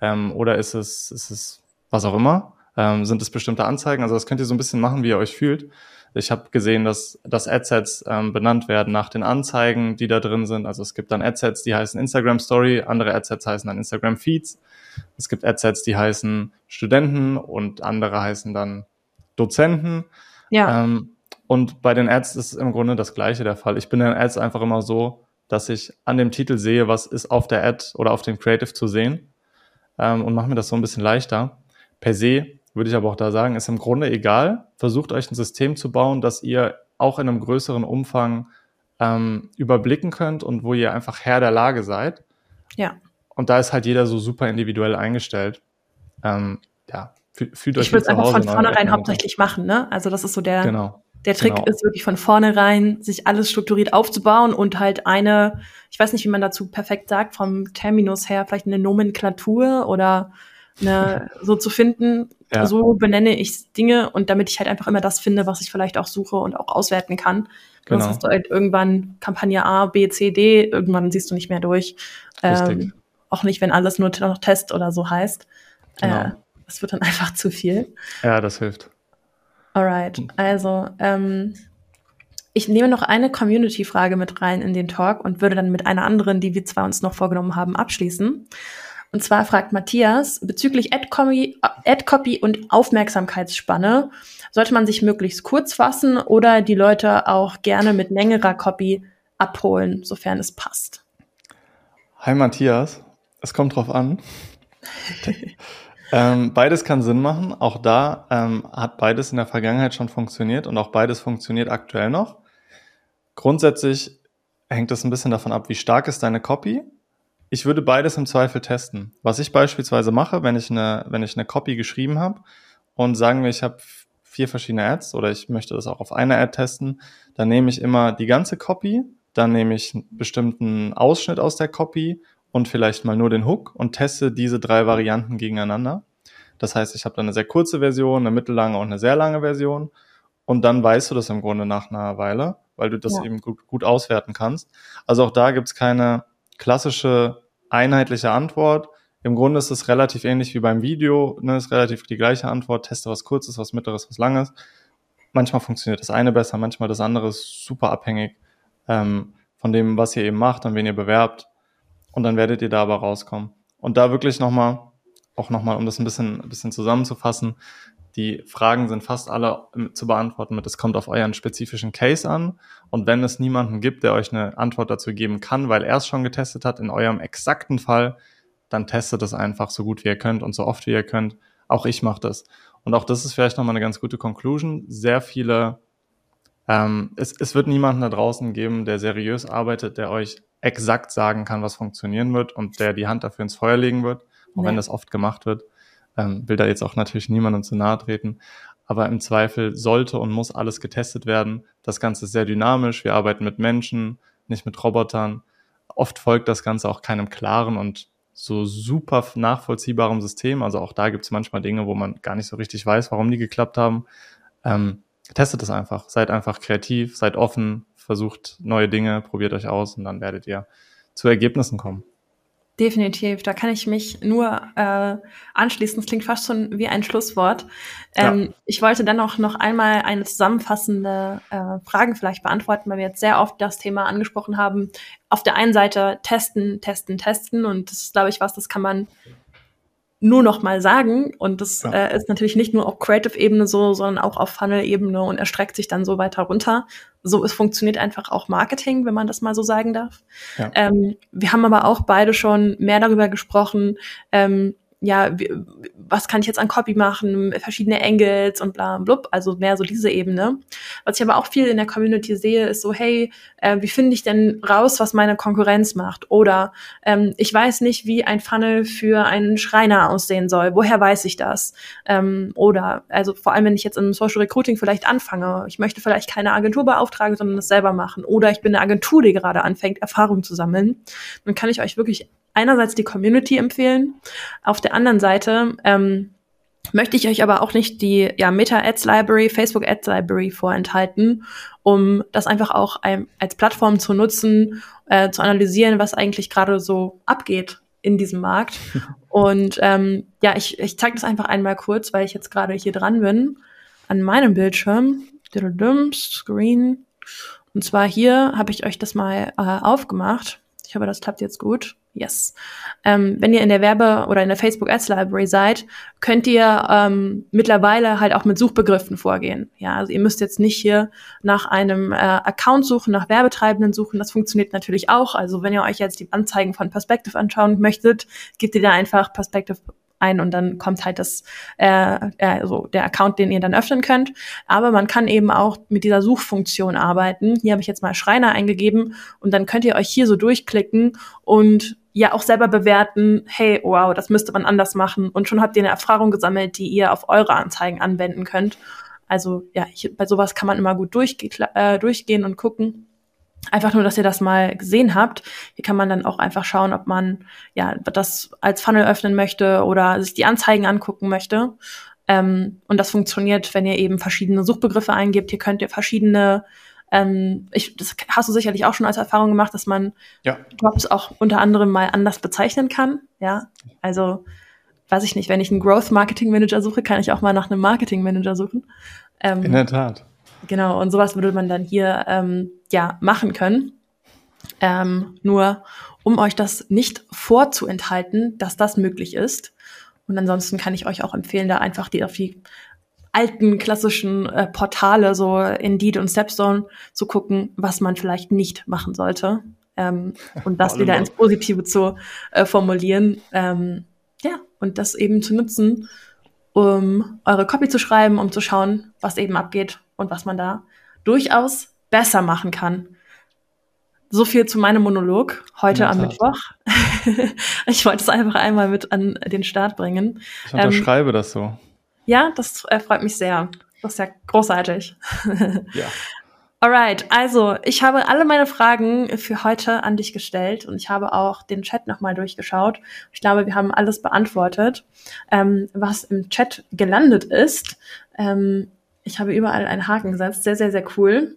ähm, oder ist es, ist es was auch immer? Ähm, sind es bestimmte Anzeigen? Also das könnt ihr so ein bisschen machen, wie ihr euch fühlt. Ich habe gesehen, dass, dass Adsets ähm, benannt werden nach den Anzeigen, die da drin sind. Also es gibt dann Adsets, die heißen Instagram Story, andere Adsets heißen dann Instagram Feeds. Es gibt Adsets, die heißen Studenten und andere heißen dann Dozenten. Ja. Ähm, und bei den Ads ist im Grunde das gleiche der Fall. Ich bin in den Ads einfach immer so, dass ich an dem Titel sehe, was ist auf der Ad oder auf dem Creative zu sehen ähm, und mache mir das so ein bisschen leichter. Per se würde ich aber auch da sagen, ist im Grunde egal. Versucht euch ein System zu bauen, das ihr auch in einem größeren Umfang ähm, überblicken könnt und wo ihr einfach Herr der Lage seid.
Ja.
Und da ist halt jeder so super individuell eingestellt. Ähm, ja, fühlt euch
Ich würde es einfach von vornherein hauptsächlich machen, ne? Also das ist so der, genau. der Trick genau. ist wirklich von vornherein, sich alles strukturiert aufzubauen und halt eine, ich weiß nicht, wie man dazu perfekt sagt, vom Terminus her, vielleicht eine Nomenklatur oder eine, so zu finden, ja. so benenne ich Dinge und damit ich halt einfach immer das finde, was ich vielleicht auch suche und auch auswerten kann. Genau. Sonst hast du halt irgendwann Kampagne A, B, C, D, irgendwann siehst du nicht mehr durch. Ähm, auch nicht, wenn alles nur noch Test oder so heißt. Genau. Äh, das wird dann einfach zu viel.
Ja, das hilft.
Alright, also ähm, ich nehme noch eine Community-Frage mit rein in den Talk und würde dann mit einer anderen, die wir zwar uns noch vorgenommen haben, abschließen. Und zwar fragt Matthias bezüglich Ad-Copy Ad und Aufmerksamkeitsspanne. Sollte man sich möglichst kurz fassen oder die Leute auch gerne mit längerer Copy abholen, sofern es passt?
Hi Matthias, es kommt drauf an. ähm, beides kann Sinn machen. Auch da ähm, hat beides in der Vergangenheit schon funktioniert und auch beides funktioniert aktuell noch. Grundsätzlich hängt es ein bisschen davon ab, wie stark ist deine Copy ich würde beides im Zweifel testen. Was ich beispielsweise mache, wenn ich eine, wenn ich eine Copy geschrieben habe und sagen wir, ich habe vier verschiedene Ads oder ich möchte das auch auf einer Ad testen, dann nehme ich immer die ganze Copy, dann nehme ich einen bestimmten Ausschnitt aus der Copy und vielleicht mal nur den Hook und teste diese drei Varianten gegeneinander. Das heißt, ich habe dann eine sehr kurze Version, eine mittellange und eine sehr lange Version. Und dann weißt du das im Grunde nach einer Weile, weil du das ja. eben gut, gut auswerten kannst. Also auch da gibt's keine klassische einheitliche Antwort. Im Grunde ist es relativ ähnlich wie beim Video, ne, ist relativ die gleiche Antwort, teste was kurzes, was mittleres, was langes. Manchmal funktioniert das eine besser, manchmal das andere ist super abhängig ähm, von dem, was ihr eben macht und wen ihr bewerbt. Und dann werdet ihr da aber rauskommen. Und da wirklich nochmal, auch nochmal, um das ein bisschen, ein bisschen zusammenzufassen, die Fragen sind fast alle zu beantworten mit, es kommt auf euren spezifischen Case an. Und wenn es niemanden gibt, der euch eine Antwort dazu geben kann, weil er es schon getestet hat, in eurem exakten Fall, dann testet es einfach so gut wie ihr könnt und so oft wie ihr könnt. Auch ich mache das. Und auch das ist vielleicht nochmal eine ganz gute Conclusion. Sehr viele, ähm, es, es wird niemanden da draußen geben, der seriös arbeitet, der euch exakt sagen kann, was funktionieren wird und der die Hand dafür ins Feuer legen wird, auch nee. wenn das oft gemacht wird. Ähm, will da jetzt auch natürlich niemandem zu nahe treten. Aber im Zweifel sollte und muss alles getestet werden. Das Ganze ist sehr dynamisch. Wir arbeiten mit Menschen, nicht mit Robotern. Oft folgt das Ganze auch keinem klaren und so super nachvollziehbarem System. Also auch da gibt es manchmal Dinge, wo man gar nicht so richtig weiß, warum die geklappt haben. Ähm, testet es einfach. Seid einfach kreativ, seid offen, versucht neue Dinge, probiert euch aus und dann werdet ihr zu Ergebnissen kommen.
Definitiv, da kann ich mich nur äh, anschließen. Es klingt fast schon wie ein Schlusswort. Ähm, ja. Ich wollte dann auch noch einmal eine zusammenfassende äh, Frage vielleicht beantworten, weil wir jetzt sehr oft das Thema angesprochen haben. Auf der einen Seite testen, testen, testen und das ist, glaube ich, was, das kann man nur noch mal sagen. Und das ja. äh, ist natürlich nicht nur auf Creative-Ebene so, sondern auch auf Funnel-Ebene und erstreckt sich dann so weiter runter. So, es funktioniert einfach auch Marketing, wenn man das mal so sagen darf. Ja. Ähm, wir haben aber auch beide schon mehr darüber gesprochen, ähm, ja, was kann ich jetzt an Copy machen, verschiedene Angles und bla blub, also mehr so diese Ebene. Was ich aber auch viel in der Community sehe, ist so, hey, äh, wie finde ich denn raus, was meine Konkurrenz macht? Oder ähm, ich weiß nicht, wie ein Funnel für einen Schreiner aussehen soll. Woher weiß ich das? Ähm, oder, also vor allem, wenn ich jetzt im Social Recruiting vielleicht anfange, ich möchte vielleicht keine Agentur beauftragen, sondern das selber machen. Oder ich bin eine Agentur, die gerade anfängt, Erfahrung zu sammeln. Dann kann ich euch wirklich einerseits die Community empfehlen, auf der anderen Seite ähm, möchte ich euch aber auch nicht die ja, Meta Ads Library, Facebook Ads Library vorenthalten, um das einfach auch ein, als Plattform zu nutzen, äh, zu analysieren, was eigentlich gerade so abgeht in diesem Markt. Und ähm, ja, ich, ich zeige das einfach einmal kurz, weil ich jetzt gerade hier dran bin, an meinem Bildschirm. Screen. Und zwar hier habe ich euch das mal äh, aufgemacht. Ich hoffe, das klappt jetzt gut. Yes. Ähm, wenn ihr in der Werbe- oder in der Facebook Ads Library seid, könnt ihr ähm, mittlerweile halt auch mit Suchbegriffen vorgehen. Ja, also ihr müsst jetzt nicht hier nach einem äh, Account suchen, nach Werbetreibenden suchen. Das funktioniert natürlich auch. Also wenn ihr euch jetzt die Anzeigen von Perspective anschauen möchtet, gebt ihr da einfach Perspective ein und dann kommt halt das äh, also der Account, den ihr dann öffnen könnt. Aber man kann eben auch mit dieser Suchfunktion arbeiten. Hier habe ich jetzt mal Schreiner eingegeben und dann könnt ihr euch hier so durchklicken und ja auch selber bewerten, hey, wow, das müsste man anders machen. Und schon habt ihr eine Erfahrung gesammelt, die ihr auf eure Anzeigen anwenden könnt. Also ja, ich, bei sowas kann man immer gut durchge äh, durchgehen und gucken. Einfach nur, dass ihr das mal gesehen habt. Hier kann man dann auch einfach schauen, ob man ja das als Funnel öffnen möchte oder sich die Anzeigen angucken möchte. Ähm, und das funktioniert, wenn ihr eben verschiedene Suchbegriffe eingibt. Hier könnt ihr verschiedene ähm, ich, das hast du sicherlich auch schon als Erfahrung gemacht, dass man ja. Drops auch unter anderem mal anders bezeichnen kann. Ja, also weiß ich nicht, wenn ich einen Growth Marketing Manager suche, kann ich auch mal nach einem Marketing Manager suchen.
Ähm, In der Tat.
Genau, und sowas würde man dann hier ähm, ja machen können. Ähm, nur um euch das nicht vorzuenthalten, dass das möglich ist. Und ansonsten kann ich euch auch empfehlen, da einfach die auf die alten klassischen äh, Portale, so Indeed und Stepstone, zu gucken, was man vielleicht nicht machen sollte. Ähm, und das wieder ins Positive zu äh, formulieren. Ähm, ja, und das eben zu nutzen, um eure Copy zu schreiben, um zu schauen, was eben abgeht und was man da durchaus besser machen kann. So viel zu meinem Monolog heute am Mittwoch. ich wollte es einfach einmal mit an den Start bringen.
Ich unterschreibe ähm, das so.
Ja, das äh, freut mich sehr. Das ist ja großartig. ja. Alright, also ich habe alle meine Fragen für heute an dich gestellt und ich habe auch den Chat nochmal durchgeschaut. Ich glaube, wir haben alles beantwortet, ähm, was im Chat gelandet ist. Ähm, ich habe überall einen Haken gesetzt. Sehr, sehr, sehr cool.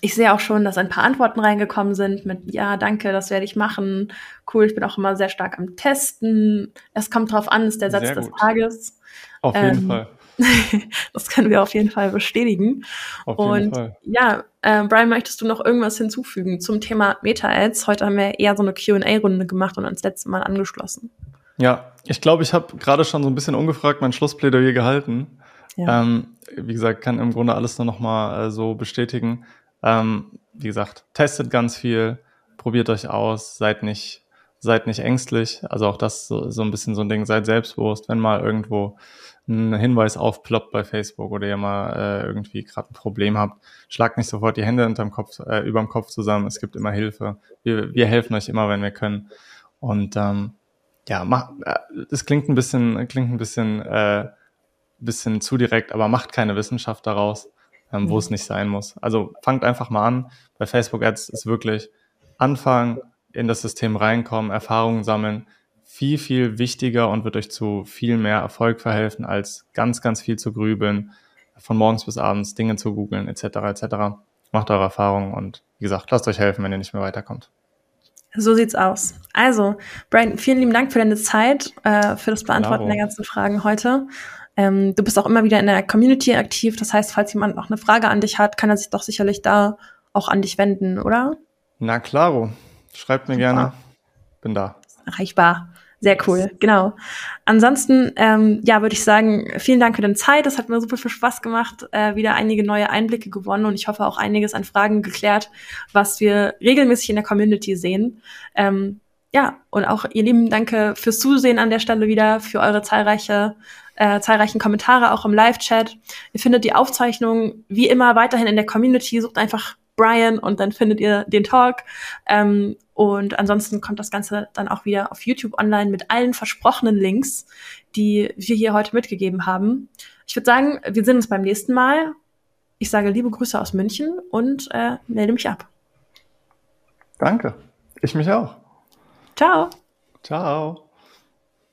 Ich sehe auch schon, dass ein paar Antworten reingekommen sind mit, ja, danke, das werde ich machen. Cool, ich bin auch immer sehr stark am Testen. Es kommt drauf an, ist der Satz des Tages.
Auf jeden ähm, Fall.
das können wir auf jeden Fall bestätigen. Auf jeden Und Fall. ja, äh, Brian, möchtest du noch irgendwas hinzufügen zum Thema Meta-Ads? Heute haben wir eher so eine QA-Runde gemacht und uns letztes Mal angeschlossen.
Ja, ich glaube, ich habe gerade schon so ein bisschen ungefragt mein Schlussplädoyer gehalten. Ja. Ähm, wie gesagt, kann im Grunde alles nur noch mal äh, so bestätigen. Ähm, wie gesagt, testet ganz viel, probiert euch aus, seid nicht, seid nicht ängstlich. Also auch das so, so ein bisschen so ein Ding, seid selbstbewusst, wenn mal irgendwo ein Hinweis aufploppt bei Facebook oder ihr mal äh, irgendwie gerade ein Problem habt, schlagt nicht sofort die Hände unterm Kopf, äh, überm Kopf zusammen. Es gibt immer Hilfe. Wir, wir helfen euch immer, wenn wir können. Und ähm, ja, mach, äh, das klingt ein bisschen, klingt ein bisschen, äh, bisschen zu direkt, aber macht keine Wissenschaft daraus, ähm, wo es mhm. nicht sein muss. Also fangt einfach mal an. Bei Facebook Ads ist wirklich anfangen, in das System reinkommen, Erfahrungen sammeln, viel, viel wichtiger und wird euch zu viel mehr Erfolg verhelfen, als ganz, ganz viel zu grübeln, von morgens bis abends Dinge zu googeln, etc. etc. Macht eure Erfahrungen und wie gesagt, lasst euch helfen, wenn ihr nicht mehr weiterkommt.
So sieht's aus. Also, Brian, vielen lieben Dank für deine Zeit, äh, für das Beantworten Bravo. der ganzen Fragen heute. Ähm, du bist auch immer wieder in der Community aktiv. Das heißt, falls jemand noch eine Frage an dich hat, kann er sich doch sicherlich da auch an dich wenden, oder?
Na klaro. Schreibt mir Super. gerne. Bin da.
Erreichbar. Sehr cool, genau. Ansonsten, ähm, ja, würde ich sagen, vielen Dank für deine Zeit. Das hat mir super viel Spaß gemacht. Äh, wieder einige neue Einblicke gewonnen und ich hoffe auch einiges an Fragen geklärt, was wir regelmäßig in der Community sehen. Ähm, ja, und auch ihr Lieben, danke fürs Zusehen an der Stelle wieder, für eure zahlreiche, äh, zahlreichen Kommentare auch im Live-Chat. Ihr findet die Aufzeichnung wie immer weiterhin in der Community. Sucht einfach Brian und dann findet ihr den Talk. Ähm, und ansonsten kommt das Ganze dann auch wieder auf YouTube online mit allen versprochenen Links, die wir hier heute mitgegeben haben. Ich würde sagen, wir sehen uns beim nächsten Mal. Ich sage liebe Grüße aus München und äh, melde mich ab.
Danke. Ich mich auch.
Ciao.
Ciao.